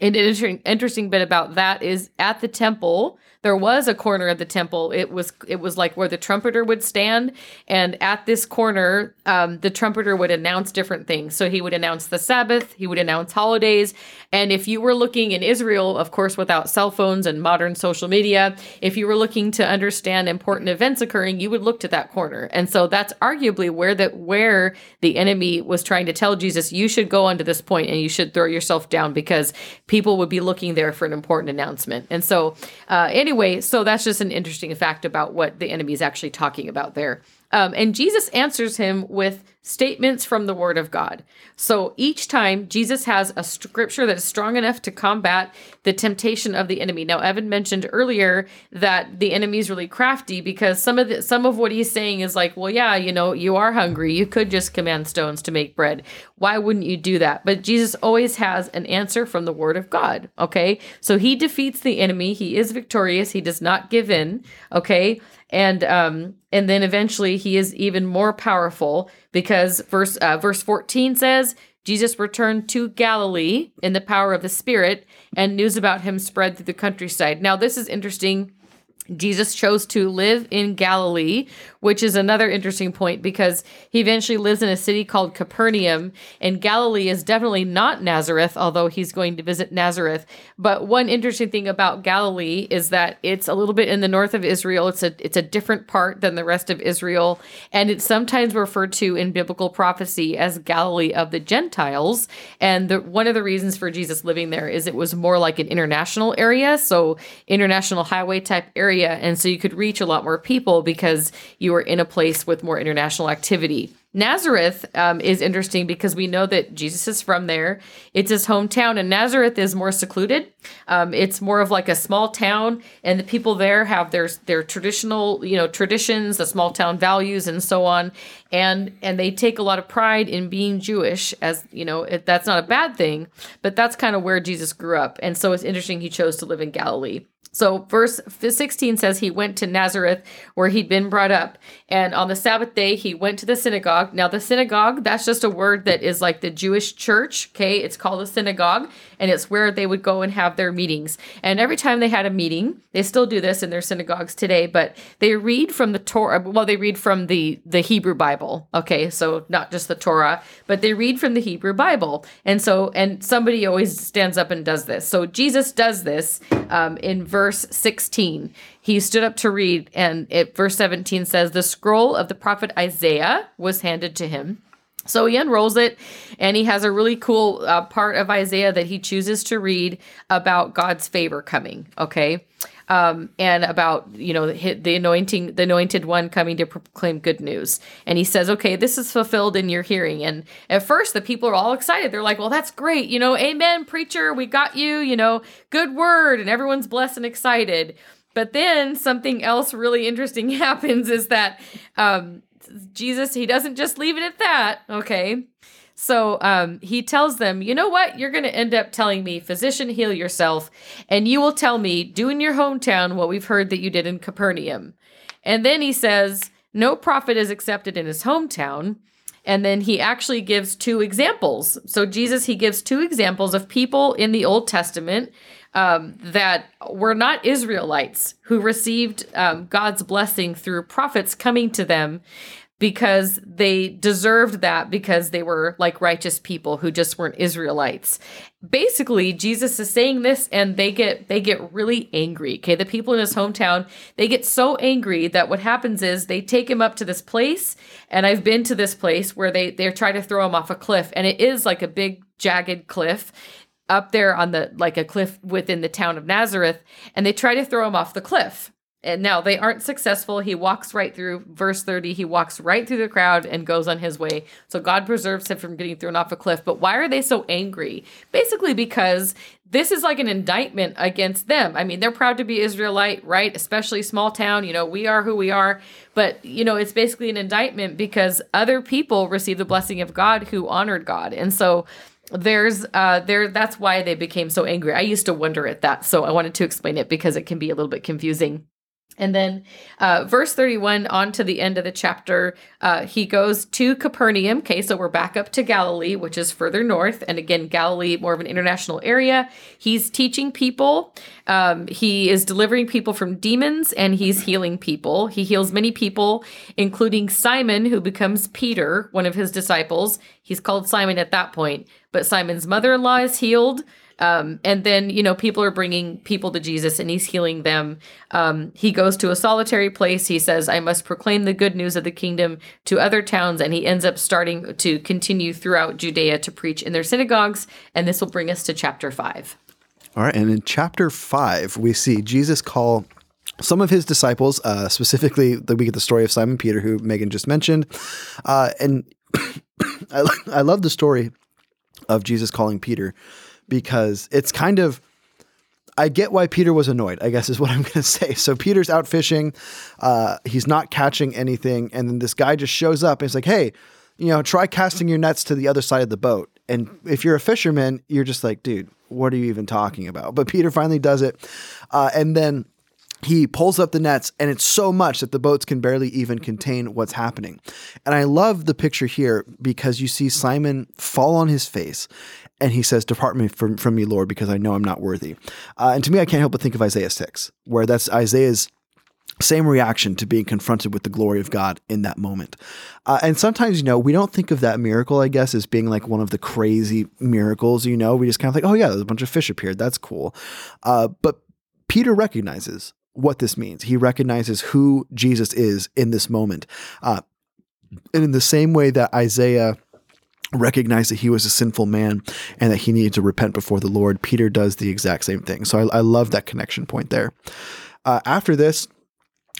an interesting, interesting bit about that is at the temple there was a corner of the temple. It was it was like where the trumpeter would stand. And at this corner um, the trumpeter would announce different things. So he would announce the sabbath he would announce holidays. And if you were looking in israel of course without cell phones and modern social media if you were looking to understand important events occurring you would look to that corner. And so that's arguably where that where the enemy was trying to tell jesus you should go onto this point and you should throw yourself down because people would be looking there for an important announcement. And so uh, anyway anyway, so that's just an interesting fact about what the enemy is actually talking about there. Um, and Jesus answers him with statements from the Word of God. So each time Jesus has a scripture that is strong enough to combat the temptation of the enemy. Now, Evan mentioned earlier that the enemy is really crafty because some of the, some of what he's saying is like, well, yeah, you know, you are hungry. You could just command stones to make bread. Why wouldn't you do that? But Jesus always has an answer from the Word of God. Okay, so he defeats the enemy. He is victorious. He does not give in. Okay and um and then eventually he is even more powerful because verse uh, verse 14 says Jesus returned to Galilee in the power of the Spirit, and news about him spread through the countryside. Now, this is interesting Jesus chose to live in Galilee, which is another interesting point because he eventually lives in a city called Capernaum, and Galilee is definitely not Nazareth, although he's going to visit Nazareth. But one interesting thing about Galilee is that it's a little bit in the north of Israel. It's a it's a different part than the rest of Israel, and it's sometimes referred to in biblical prophecy as Galilee of the Gentiles. And the, one of the reasons for Jesus living there is it was more like an international area, so international highway type area area. And so you could reach a lot more people because you were in a place with more international activity. Nazareth um, is interesting because we know that Jesus is from there. It's his hometown, and Nazareth is more secluded. Um, it's more of like a small town, and the people there have their their traditional, you know, traditions, the small town values, and so on. And and they take a lot of pride in being Jewish, as you know, it, that's not a bad thing, but that's kind of where Jesus grew up. And so it's interesting he chose to live in Galilee. So, verse 16 says he went to Nazareth where he'd been brought up. And on the Sabbath day, he went to the synagogue. Now, the synagogue, that's just a word that is like the Jewish church. Okay. It's called a synagogue, and it's where they would go and have their meetings. And every time they had a meeting, they still do this in their synagogues today, but they read from the Torah. Well, they read from the, the Hebrew Bible. Okay. So, not just the Torah, but they read from the Hebrew Bible. And so, and somebody always stands up and does this. So, Jesus does this um, in verse verse 16. He stood up to read, and it, verse 17 says, The scroll of the prophet Isaiah was handed to him. So he unrolls it, and he has a really cool uh, part of Isaiah that he chooses to read about God's favor coming. Okay, um, and about you know the, anointing, the anointed one coming to proclaim good news. And he says, "Okay, this is fulfilled in your hearing." And at first, the people are all excited. They're like, "Well, that's great, you know, Amen, preacher, we got you, you know, good word," and everyone's blessed and excited. But then something else really interesting *laughs* happens is that um, Jesus, he doesn't just leave it at that. Okay. So um, he tells them, you know what? You're going to end up telling me, physician, heal yourself. And you will tell me, do in your hometown what we've heard that you did in Capernaum. And then he says, no prophet is accepted in his hometown. And then he actually gives two examples. So Jesus, he gives two examples of people in the Old Testament um, that were not Israelites who received um, God's blessing through prophets coming to them because they deserved that because they were like righteous people who just weren't Israelites. Basically, Jesus is saying this and they get they get really angry. Okay, the people in his hometown, they get so angry that what happens is they take him up to this place and I've been to this place where they they try to throw him off a cliff and it is like a big jagged cliff up there on the like a cliff within the town of Nazareth and they try to throw him off the cliff and now they aren't successful. He walks right through verse 30. He walks right through the crowd and goes on his way. So God preserves him from getting thrown off a cliff. But why are they so angry? Basically, because this is like an indictment against them. I mean, they're proud to be Israelite, right? Especially small town. You know, we are who we are. But, you know, it's basically an indictment because other people received the blessing of God who honored God. And so there's uh there that's why they became so angry. I used to wonder at that. So I wanted to explain it because it can be a little bit confusing. And then, uh, verse 31 on to the end of the chapter, uh, he goes to Capernaum. Okay, so we're back up to Galilee, which is further north. And again, Galilee, more of an international area. He's teaching people. Um, he is delivering people from demons and he's healing people. He heals many people, including Simon, who becomes Peter, one of his disciples. He's called Simon at that point, but Simon's mother in law is healed. Um, and then, you know, people are bringing people to Jesus and he's healing them. Um, he goes to a solitary place. He says, I must proclaim the good news of the kingdom to other towns. And he ends up starting to continue throughout Judea to preach in their synagogues. And this will bring us to chapter five. All right. And in chapter five, we see Jesus call some of his disciples, uh, specifically, we get the story of Simon Peter, who Megan just mentioned. Uh, and *coughs* I, *coughs* I love the story of Jesus calling Peter because it's kind of I get why Peter was annoyed, I guess is what I'm *laughs* going to say. So Peter's out fishing, uh, he's not catching anything, and then this guy just shows up and he's like, "Hey, you know, try casting your nets to the other side of the boat." And if you're a fisherman, you're just like, "Dude, what are you even talking about?" But Peter finally does it, uh, and then he pulls up the nets and it's so much that the boats can barely even contain what's happening. And I love the picture here because you see Simon fall on his face and he says, Depart me from, from me, Lord, because I know I'm not worthy. Uh, and to me, I can't help but think of Isaiah 6, where that's Isaiah's same reaction to being confronted with the glory of God in that moment. Uh, and sometimes, you know, we don't think of that miracle, I guess, as being like one of the crazy miracles, you know, we just kind of like, oh, yeah, there's a bunch of fish appeared. That's cool. Uh, but Peter recognizes what this means. He recognizes who Jesus is in this moment. Uh, and in the same way that Isaiah recognized that he was a sinful man and that he needed to repent before the Lord, Peter does the exact same thing. So I, I love that connection point there. Uh, after this,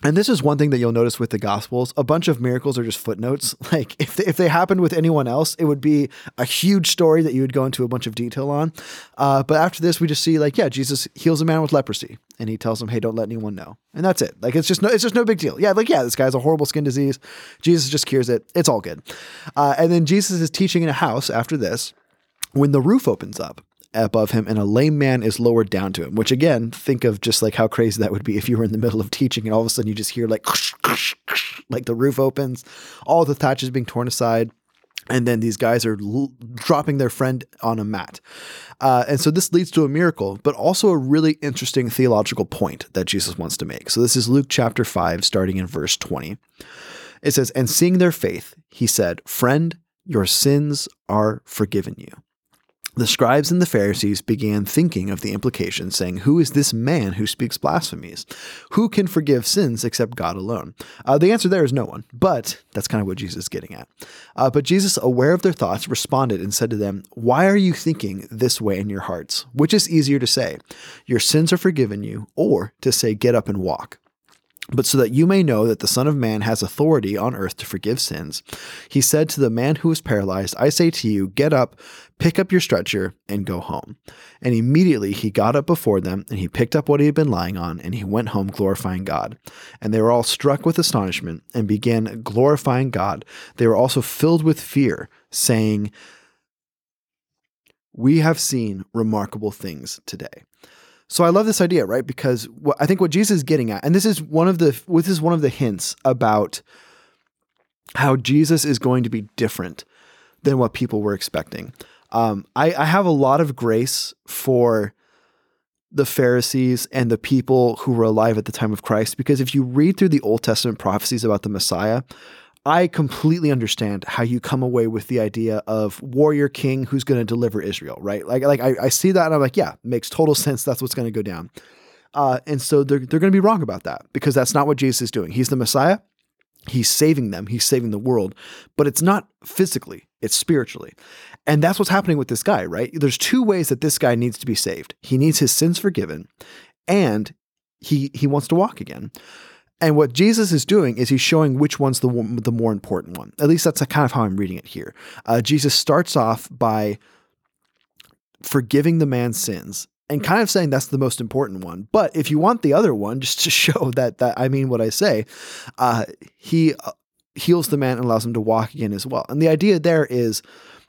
and this is one thing that you'll notice with the Gospels. A bunch of miracles are just footnotes. *laughs* Like if they, if they happened with anyone else, it would be a huge story that you would go into a bunch of detail on. Uh, but after this, we just see like, yeah, Jesus heals a man with leprosy, and he tells him, "Hey, don't let anyone know," and that's it. Like it's just no, it's just no big deal. Yeah, like yeah, this guy has a horrible skin disease. Jesus just cures it. It's all good. Uh, and then Jesus is teaching in a house after this when the roof opens up above him, and a lame man is lowered down to him. Which again, think of just like how crazy that would be if you were in the middle of teaching and all of a sudden you just hear like like the roof opens, all the thatch is being torn aside and then these guys are l- dropping their friend on a mat. Uh, and so this leads to a miracle, but also a really interesting theological point that Jesus wants to make. So this is Luke chapter 5, starting in verse 20. It says, And seeing their faith, he said, Friend, your sins are forgiven you. The scribes and the Pharisees began thinking of the implication, saying, Who is this man who speaks blasphemies? Who can forgive sins except God alone? Uh, the answer there is no one, but that's kind of what Jesus is getting at. Uh, but Jesus, aware of their thoughts, responded and said to them, Why are you thinking this way in your hearts? Which is easier to say, Your sins are forgiven you, or to say, Get up and walk? But so that you may know that the Son of Man has authority on earth to forgive sins, he said to the man who was paralyzed, I say to you, get up, pick up your stretcher, and go home. And immediately he got up before them, and he picked up what he had been lying on, and he went home glorifying God. And they were all struck with astonishment and began glorifying God. They were also filled with fear, saying, We have seen remarkable things today. So I love this idea, right? Because what, I think what Jesus is getting at, and this is one of the this is one of the hints about how Jesus is going to be different than what people were expecting. Um, I, I have a lot of grace for the Pharisees and the people who were alive at the time of Christ, because if you read through the Old Testament prophecies about the Messiah, I completely understand how you come away with the idea of warrior king who's going to deliver Israel, right? Like, like I, I, see that and I'm like, yeah, makes total sense. That's what's going to go down. Uh, and so they're, they're going to be wrong about that because that's not what Jesus is doing. He's the Messiah. He's saving them. He's saving the world, but it's not physically, it's spiritually. And that's what's happening with this guy, right? There's two ways that this guy needs to be saved. He needs his sins forgiven and he, he wants to walk again. And what Jesus is doing is he's showing which one's the the more important one. At least that's kind of how I'm reading it here. Uh, Jesus starts off by forgiving the man's sins and kind of saying that's the most important one. But if you want the other one, *laughs* just to show that that I mean what I say, uh, he uh, heals the man and allows him to walk again as well. And the idea there is.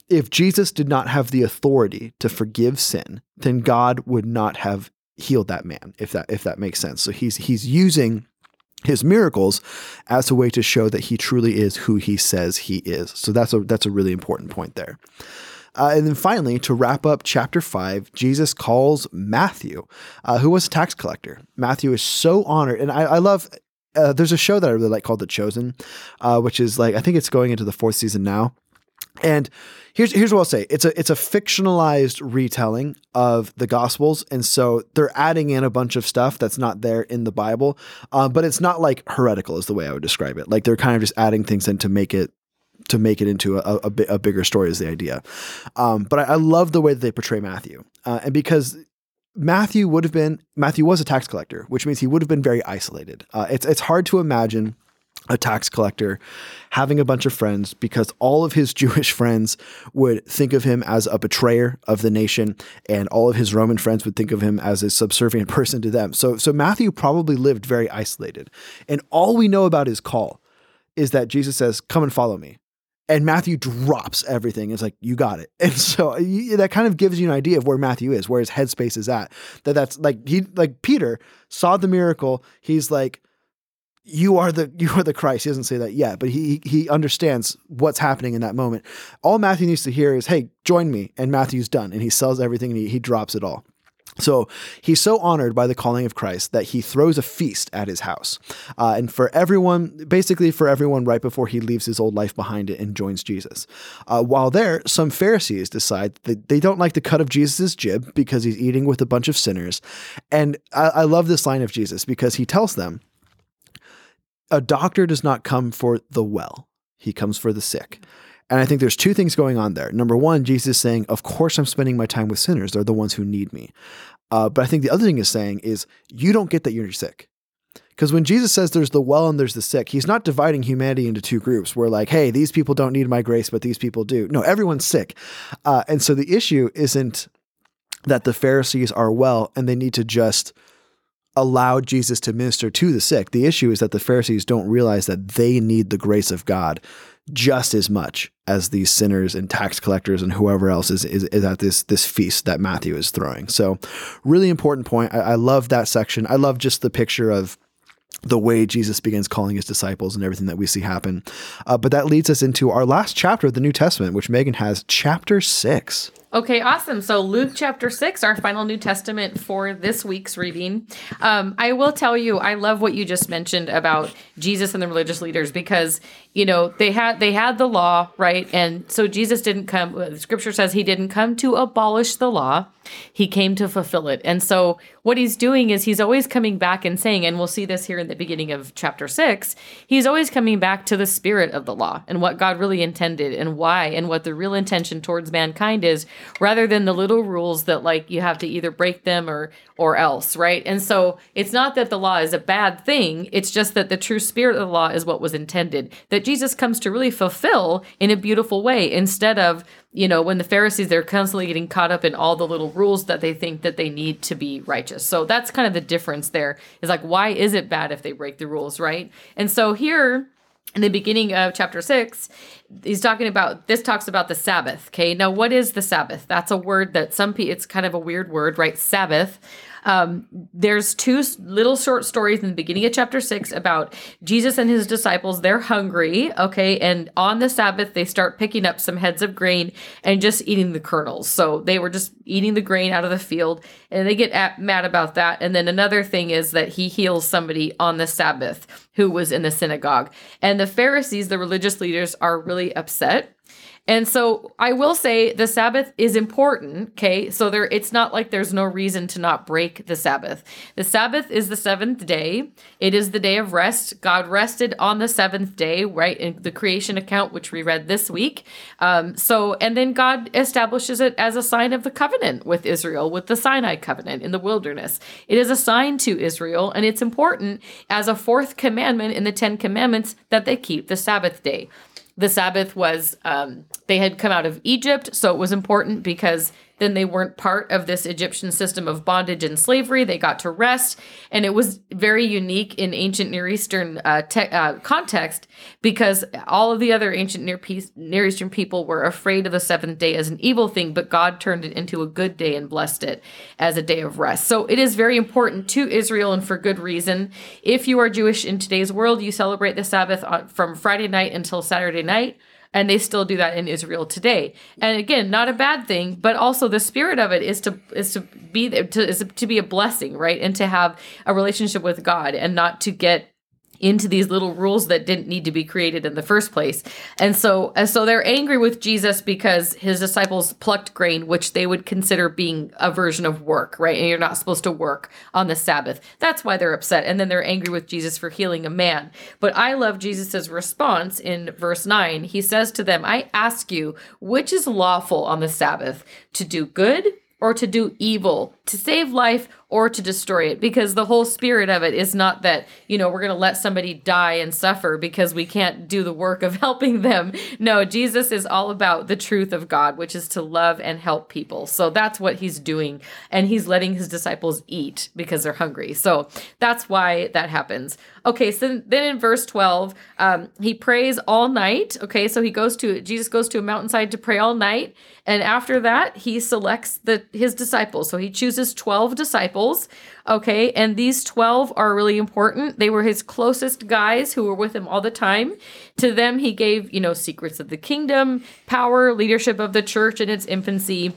If Jesus did not have the authority to forgive sin, then God would not have healed that man. If that if that makes sense. So he's he's using his miracles as a way to show that he truly is who he says he is. So that's a that's a really important point there. Uh, and then finally, to wrap up chapter five, Jesus calls Matthew, uh, who was a tax collector. Matthew is so honored, and I, I love. Uh, there's a show that I really like called The Chosen, uh, which is like I think it's going into the fourth season now, and here's here's what I'll say. It's a it's a fictionalized retelling of the Gospels, and so they're adding in a bunch of stuff that's not there in the Bible. Um, but it's not like heretical, is the way I would describe it. Like they're kind of just adding things in to make it to make it into a, a, a bigger story is the idea. Um, but I, I, love the way that they portray Matthew, uh, and because Matthew would have been Matthew was a tax collector, which means he would have been very isolated. Uh, it's it's hard to imagine a tax collector, having a bunch of friends because all of his *laughs* Jewish friends would think of him as a betrayer of the nation, and all of his Roman friends would think of him as a subservient *laughs* person to them. So, so Matthew probably lived very isolated. And all we know about his call is that Jesus says, Come and follow me. And Matthew drops everything. It's like, you got it. *laughs* And so that kind of gives you an idea of where Matthew is, where his headspace is at. That that's like, he, like Peter saw the miracle. He's like, you are the *laughs* you are the Christ. He doesn't say that yet, but he he understands what's happening in that moment. All Matthew needs to hear is, "Hey, join me," and Matthew's done, and he sells everything and he, he drops it all. So he's so honored by the calling of Christ that he throws a feast at his house. Uh, and for everyone, basically for everyone right before he leaves his old life behind it and joins Jesus. Uh, while there, some Pharisees decide that they don't like the cut of Jesus's jib because he's eating with a bunch of sinners. And I, I love this line of Jesus because he tells them, a doctor does not come for the well, he comes for the sick. And I think there's two things going on there. Number one, Jesus is saying, Of course, I'm spending my time with sinners. They're the ones who need me. Uh, but I think the other thing is saying is, You don't get that you're sick. Because when Jesus says there's the well and there's the sick, he's not dividing humanity into two groups where, like, hey, these people don't need my grace, but these people do. No, everyone's sick. Uh, and so the issue isn't that the Pharisees are well and they need to just allowed Jesus to minister to the sick. The issue is that the Pharisees don't realize that they need the grace of God just as much as these sinners and tax collectors and whoever else is, is, is at this this feast that Matthew is throwing. So, really important point. I, I love that section. I love just the picture of the way Jesus begins calling his disciples and everything that we see happen. Uh, but that leads us into our last chapter of the New Testament, which Megan has, chapter six. Okay, awesome. So Luke chapter six, our final New Testament for this week's reading. Um, I will tell you, I love what you just mentioned about Jesus and the religious leaders because you know they had they had the law right, and so Jesus didn't come. Scripture says he didn't come to abolish the law; he came to fulfill it. And so what he's doing is he's always coming back and saying, and we'll see this here in the beginning of chapter six. He's always coming back to the spirit of the law and what God really intended and why and what the real intention towards mankind is rather than the little rules that like you have to either break them or or else, right? And so it's not that the law is a bad thing, it's just that the true spirit of the law is what was intended. That Jesus comes to really fulfill in a beautiful way instead of you know when the pharisees they're constantly getting caught up in all the little rules that they think that they need to be righteous so that's kind of the difference there is like why is it bad if they break the rules right and so here in the beginning of chapter six, he's talking about this talks about the Sabbath. Okay, now what is the Sabbath? That's a word that some people it's kind of a weird word, right? Sabbath. Um, there's two little short stories in the beginning of chapter six about Jesus and his disciples. They're hungry, okay, and on the Sabbath they start picking up some heads of grain and just eating the kernels. So they were just eating the grain out of the field, and they get at, mad about that. And then another thing is that he heals somebody on the Sabbath who was in the synagogue, and the Pharisees, the religious leaders, are really upset and so I will say the Sabbath is important, okay? So there it's not like there's no reason to not break the Sabbath. The Sabbath is the seventh day. It is the day of rest. God rested on the seventh day, right? In the creation account, which we read this week. Um, so and then God establishes it as a sign of the covenant with Israel, with the Sinai covenant in the wilderness. It is a sign to Israel, and it's important as a fourth commandment in the Ten Commandments that they keep the Sabbath day the Sabbath was um, they had come out of Egypt, so it was important because then they weren't part of this Egyptian system of bondage and slavery. They got to rest, and it was very unique in ancient Near Eastern uh, te- uh, context because all of the other ancient Near, Peace, Near Eastern people were afraid of the seventh day as an evil thing, but God turned it into a good day and blessed it as a day of rest. So it is very important to Israel, and for good reason. If you are Jewish in today's world, you celebrate the Sabbath on, from Friday night until Saturday night and they still do that in Israel today. And again, not a bad thing, but also the spirit of it is to is to be to is to be a blessing, right? And to have a relationship with God and not to get into these little rules that didn't need to be created in the first place. And so and so they're angry with Jesus because his disciples plucked grain which they would consider being a version of work, right? And you're not supposed to work on the Sabbath. That's why they're upset. And then they're angry with Jesus for healing a man. But I love Jesus's response in verse 9. He says to them, "I ask you, which is lawful on the Sabbath, to do good or to do evil, to save life or to destroy it because the whole spirit of it is not that you know we're going to let somebody die and suffer because we can't do the work of *laughs* helping them. No jesus is all about the truth of god which is to love and help people. So that's what he's doing and he's letting his disciples eat because they're hungry. So that's why that happens. Okay so then in verse 12 um, he prays all night okay? So he goes to jesus goes to a mountainside to pray all night and after that he selects the his disciples. So he chooses 12 disciples disciples. Okay. And these 12 are really important. They were his closest guys who were with him all the time. To them, he gave, you know, secrets of the kingdom, power, leadership of the church in its infancy.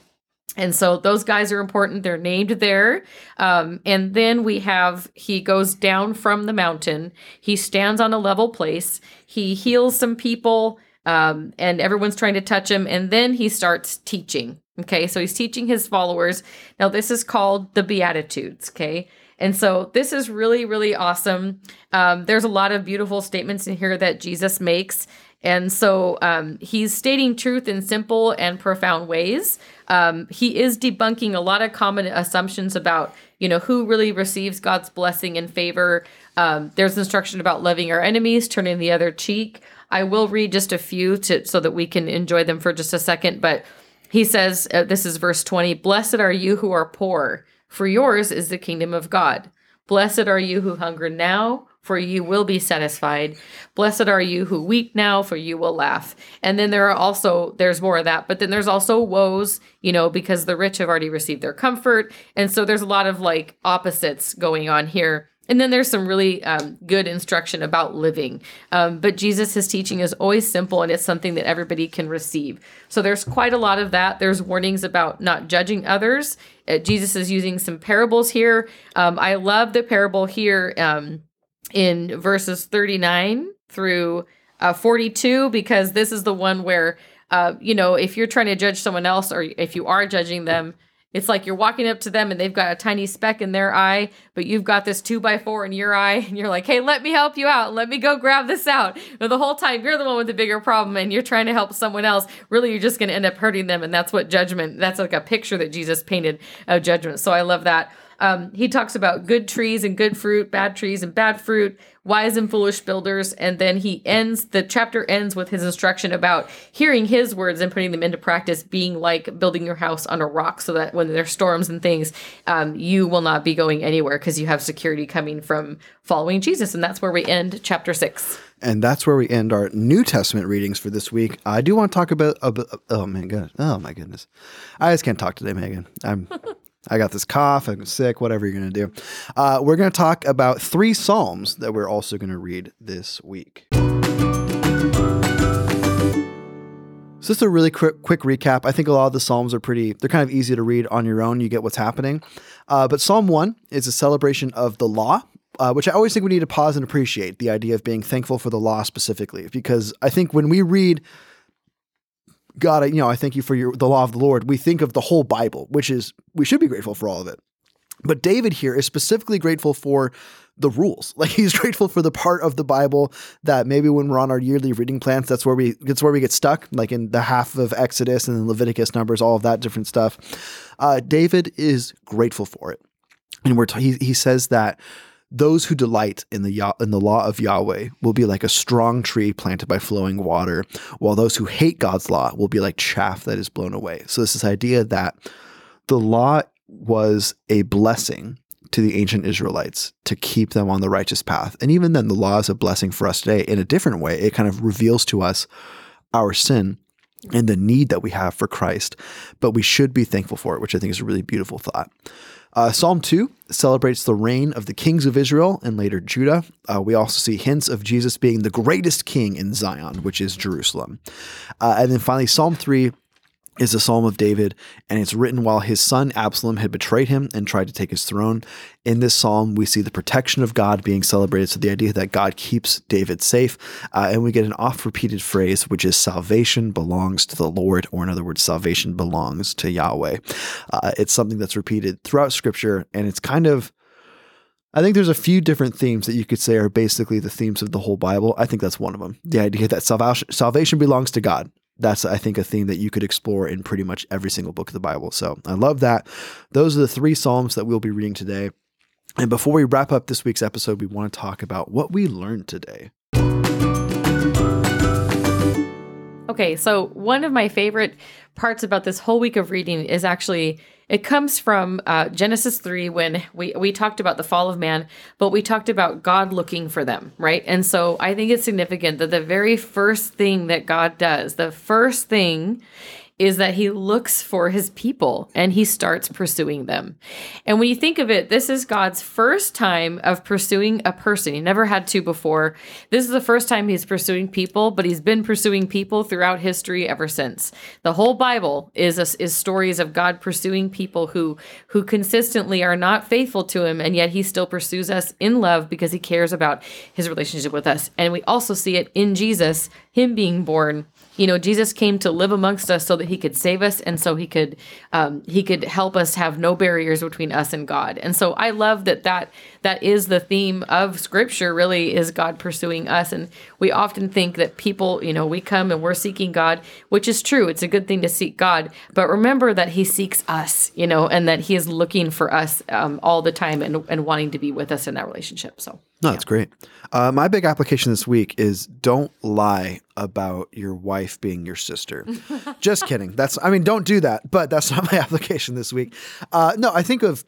And so those guys are important. They're named there. Um, and then we have he goes down from the mountain. He stands on a level place. He heals some people, um, and everyone's trying to touch him. And then he starts teaching. Okay, so he's teaching his followers. Now, this is called the Beatitudes. Okay, and so this is really, really awesome. Um, there's a lot of beautiful statements in here that Jesus makes. And so um, he's stating truth in simple and profound ways. Um, he is debunking a lot of common assumptions about, you know, who really receives God's blessing and favor. Um, there's instruction about loving our enemies, turning the other cheek. I will read just a few to so that we can enjoy them for just a second. But he says, uh, this is verse 20 Blessed are you who are poor, for yours is the kingdom of God. Blessed are you who hunger now, for you will be satisfied. Blessed are you who weep now, for you will laugh. And then there are also, there's more of that, but then there's also woes, you know, because the rich have already received their comfort. And so there's a lot of like opposites going on here. And then there's some really um, good instruction about living. Um, but Jesus, his teaching is always simple and it's something that everybody can receive. So there's quite a lot of that. There's warnings about not judging others. Uh, Jesus is using some parables here. Um, I love the parable here um, in verses 39 through uh, 42 because this is the one where, uh, you know, if you're trying to judge someone else or if you are judging them, it's like you're walking up to them and they've got a tiny speck in their eye, but you've got this two by four in your eye, and you're like, hey, let me help you out. Let me go grab this out. But the whole time you're the one with the bigger problem and you're trying to help someone else. Really, you're just going to end up hurting them. And that's what judgment, that's like a picture that Jesus painted of judgment. So I love that. Um, he talks about good trees and good fruit, bad trees and bad fruit, wise and foolish builders, and then he ends the chapter ends with his instruction about hearing his words and putting them into practice, being like building your house on a rock, so that when there's storms and things, um, you will not be going anywhere because you have security coming from following Jesus, and that's where we end chapter six. And that's where we end our New Testament readings for this week. I do want to talk about, oh my god, oh my goodness, I just can't talk today, Megan. I'm I got this cough, I'm sick, whatever you're going to do. Uh, we're going to talk about three Psalms that we're also going to read this week. So just a really quick, quick recap. I think a lot of the Psalms are pretty, they're kind of easy to read on your own. You get what's happening. Uh, but Psalm 1 is a celebration of the law, uh, which I always think we need to pause and appreciate the idea of being thankful for the law specifically. Because I think when we read God, I, you know, I thank you for your the law of the Lord. We think of the whole Bible, which is we should be grateful for all of it. But David here is specifically grateful for the rules. *laughs* Like he's grateful for the part of the Bible that maybe when we're on our yearly reading plans, that's where we that's where we get stuck, like in the half of Exodus and Leviticus numbers, all of that different stuff. Uh, David is grateful for it, and we're t- he he says that those who delight in the in the law of Yahweh will be like a strong tree planted by flowing water, while those who hate God's law will be like chaff that is blown away. So this this idea that the law was a blessing to the ancient Israelites to keep them on the righteous path. And even then the law is a blessing for us today in a different way. It kind of reveals to us our sin and the need that we have for Christ, but we should be thankful for it, which I think is a really beautiful thought. Uh, Psalm 2 celebrates the reign of the kings of Israel and later Judah. Uh, we also see hints of Jesus being the greatest king in Zion, which is Jerusalem. Uh, and then finally, Psalm 3 is a psalm of David, and it's written while his son Absalom had betrayed him and tried to take his throne. In this psalm, we see the protection of God being celebrated. So, the idea that God keeps David safe. Uh, and we get an oft repeated phrase, which is salvation belongs to the Lord, or in other words, salvation belongs to Yahweh. Uh, it's something that's repeated throughout scripture, and it's kind of I think there's a few different themes that you could say are basically the themes of the whole Bible. I think that's one of them. The idea that salvation, salvation belongs to God that's I think a theme that you could explore in pretty much every single book of the Bible. So I love that. Those are the three psalms that we'll be reading today. And before we wrap up this week's episode, we want to talk about what we learned today. Okay, so one of my favorite parts about this whole week of reading is actually it comes from uh, Genesis 3 when we, we talked about the fall of man, but we talked about God looking for them, right? And so I think it's significant that the very first thing that God does, the first thing is that he looks for his people and he starts pursuing them. And when you think of it, this is God's first time of pursuing a person. He never had to before. This is the first time he's pursuing people, but he's been pursuing people throughout history ever since. The whole Bible is a, is stories of God pursuing people who who consistently are not faithful to him and yet he still pursues us in love because he cares about his relationship with us. And we also see it in Jesus, him being born you know jesus came to live amongst us so that he could save us and so he could um, he could help us have no barriers between us and god. And so i love that that that is the theme of scripture really is god pursuing us. And we often think that people you know we come and we're seeking god which is true. It's a good thing to seek god. But remember that he seeks us you know and that he is looking for us um, all the time and, and wanting to be with us in that relationship. So no, that's great. Uh, my big application this week is don't lie about your wife being your sister. *laughs* Just kidding. That's I mean, don't do that. But that's not my *laughs* application this week. Uh, no, I think of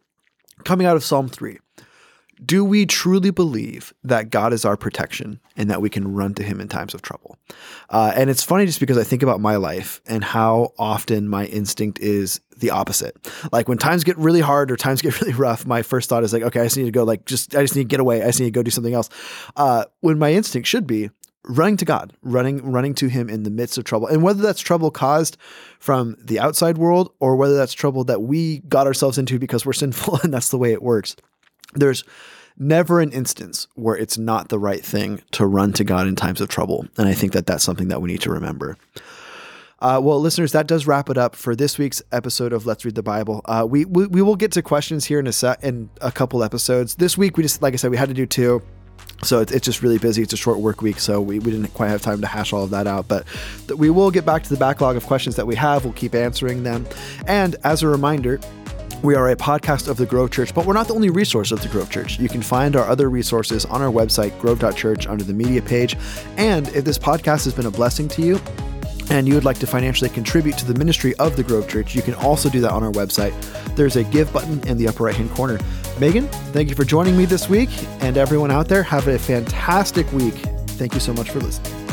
coming out of Psalm three. Do we truly believe that God is our protection and that we can run to Him in times of trouble? Uh, and it's funny just because I think about my life and how often my instinct is the opposite. Like when times get really hard or times *laughs* get really rough, my first thought is like, okay, I just need to go, like, just, I just need to get away. I just need to go do something else. Uh, when my instinct should be, running to God, running running to him in the midst of trouble. And whether that's trouble caused from the outside world or whether that's trouble that we got ourselves into because we're sinful *laughs* and that's the way it works. There's never an instance where it's not the right thing to run to God in times of trouble. And I think that that's something that we need to remember. Uh, well, listeners, that does wrap it up for this week's episode of Let's Read the Bible. Uh, we, we we will get to questions here in a set in a couple episodes. This week, we just like I said, we had to do two. So it's just really busy. It's a short work week, so we, we didn't quite have time to hash all of that out. But th- we will get back to the backlog of questions that we have. We'll keep answering them. And as a reminder, we are a podcast of the Grove Church, but we're not the only resource of the Grove Church. You can find our other resources on our website, grove.church, under the media page. And if this podcast has been a blessing to you, and you would like to financially contribute to the ministry of the Grove Church, you can also do that on our website. There's a give button in the upper right hand corner. Megan, thank you for joining me this week. And everyone out there, have a fantastic week. Thank you so much for listening.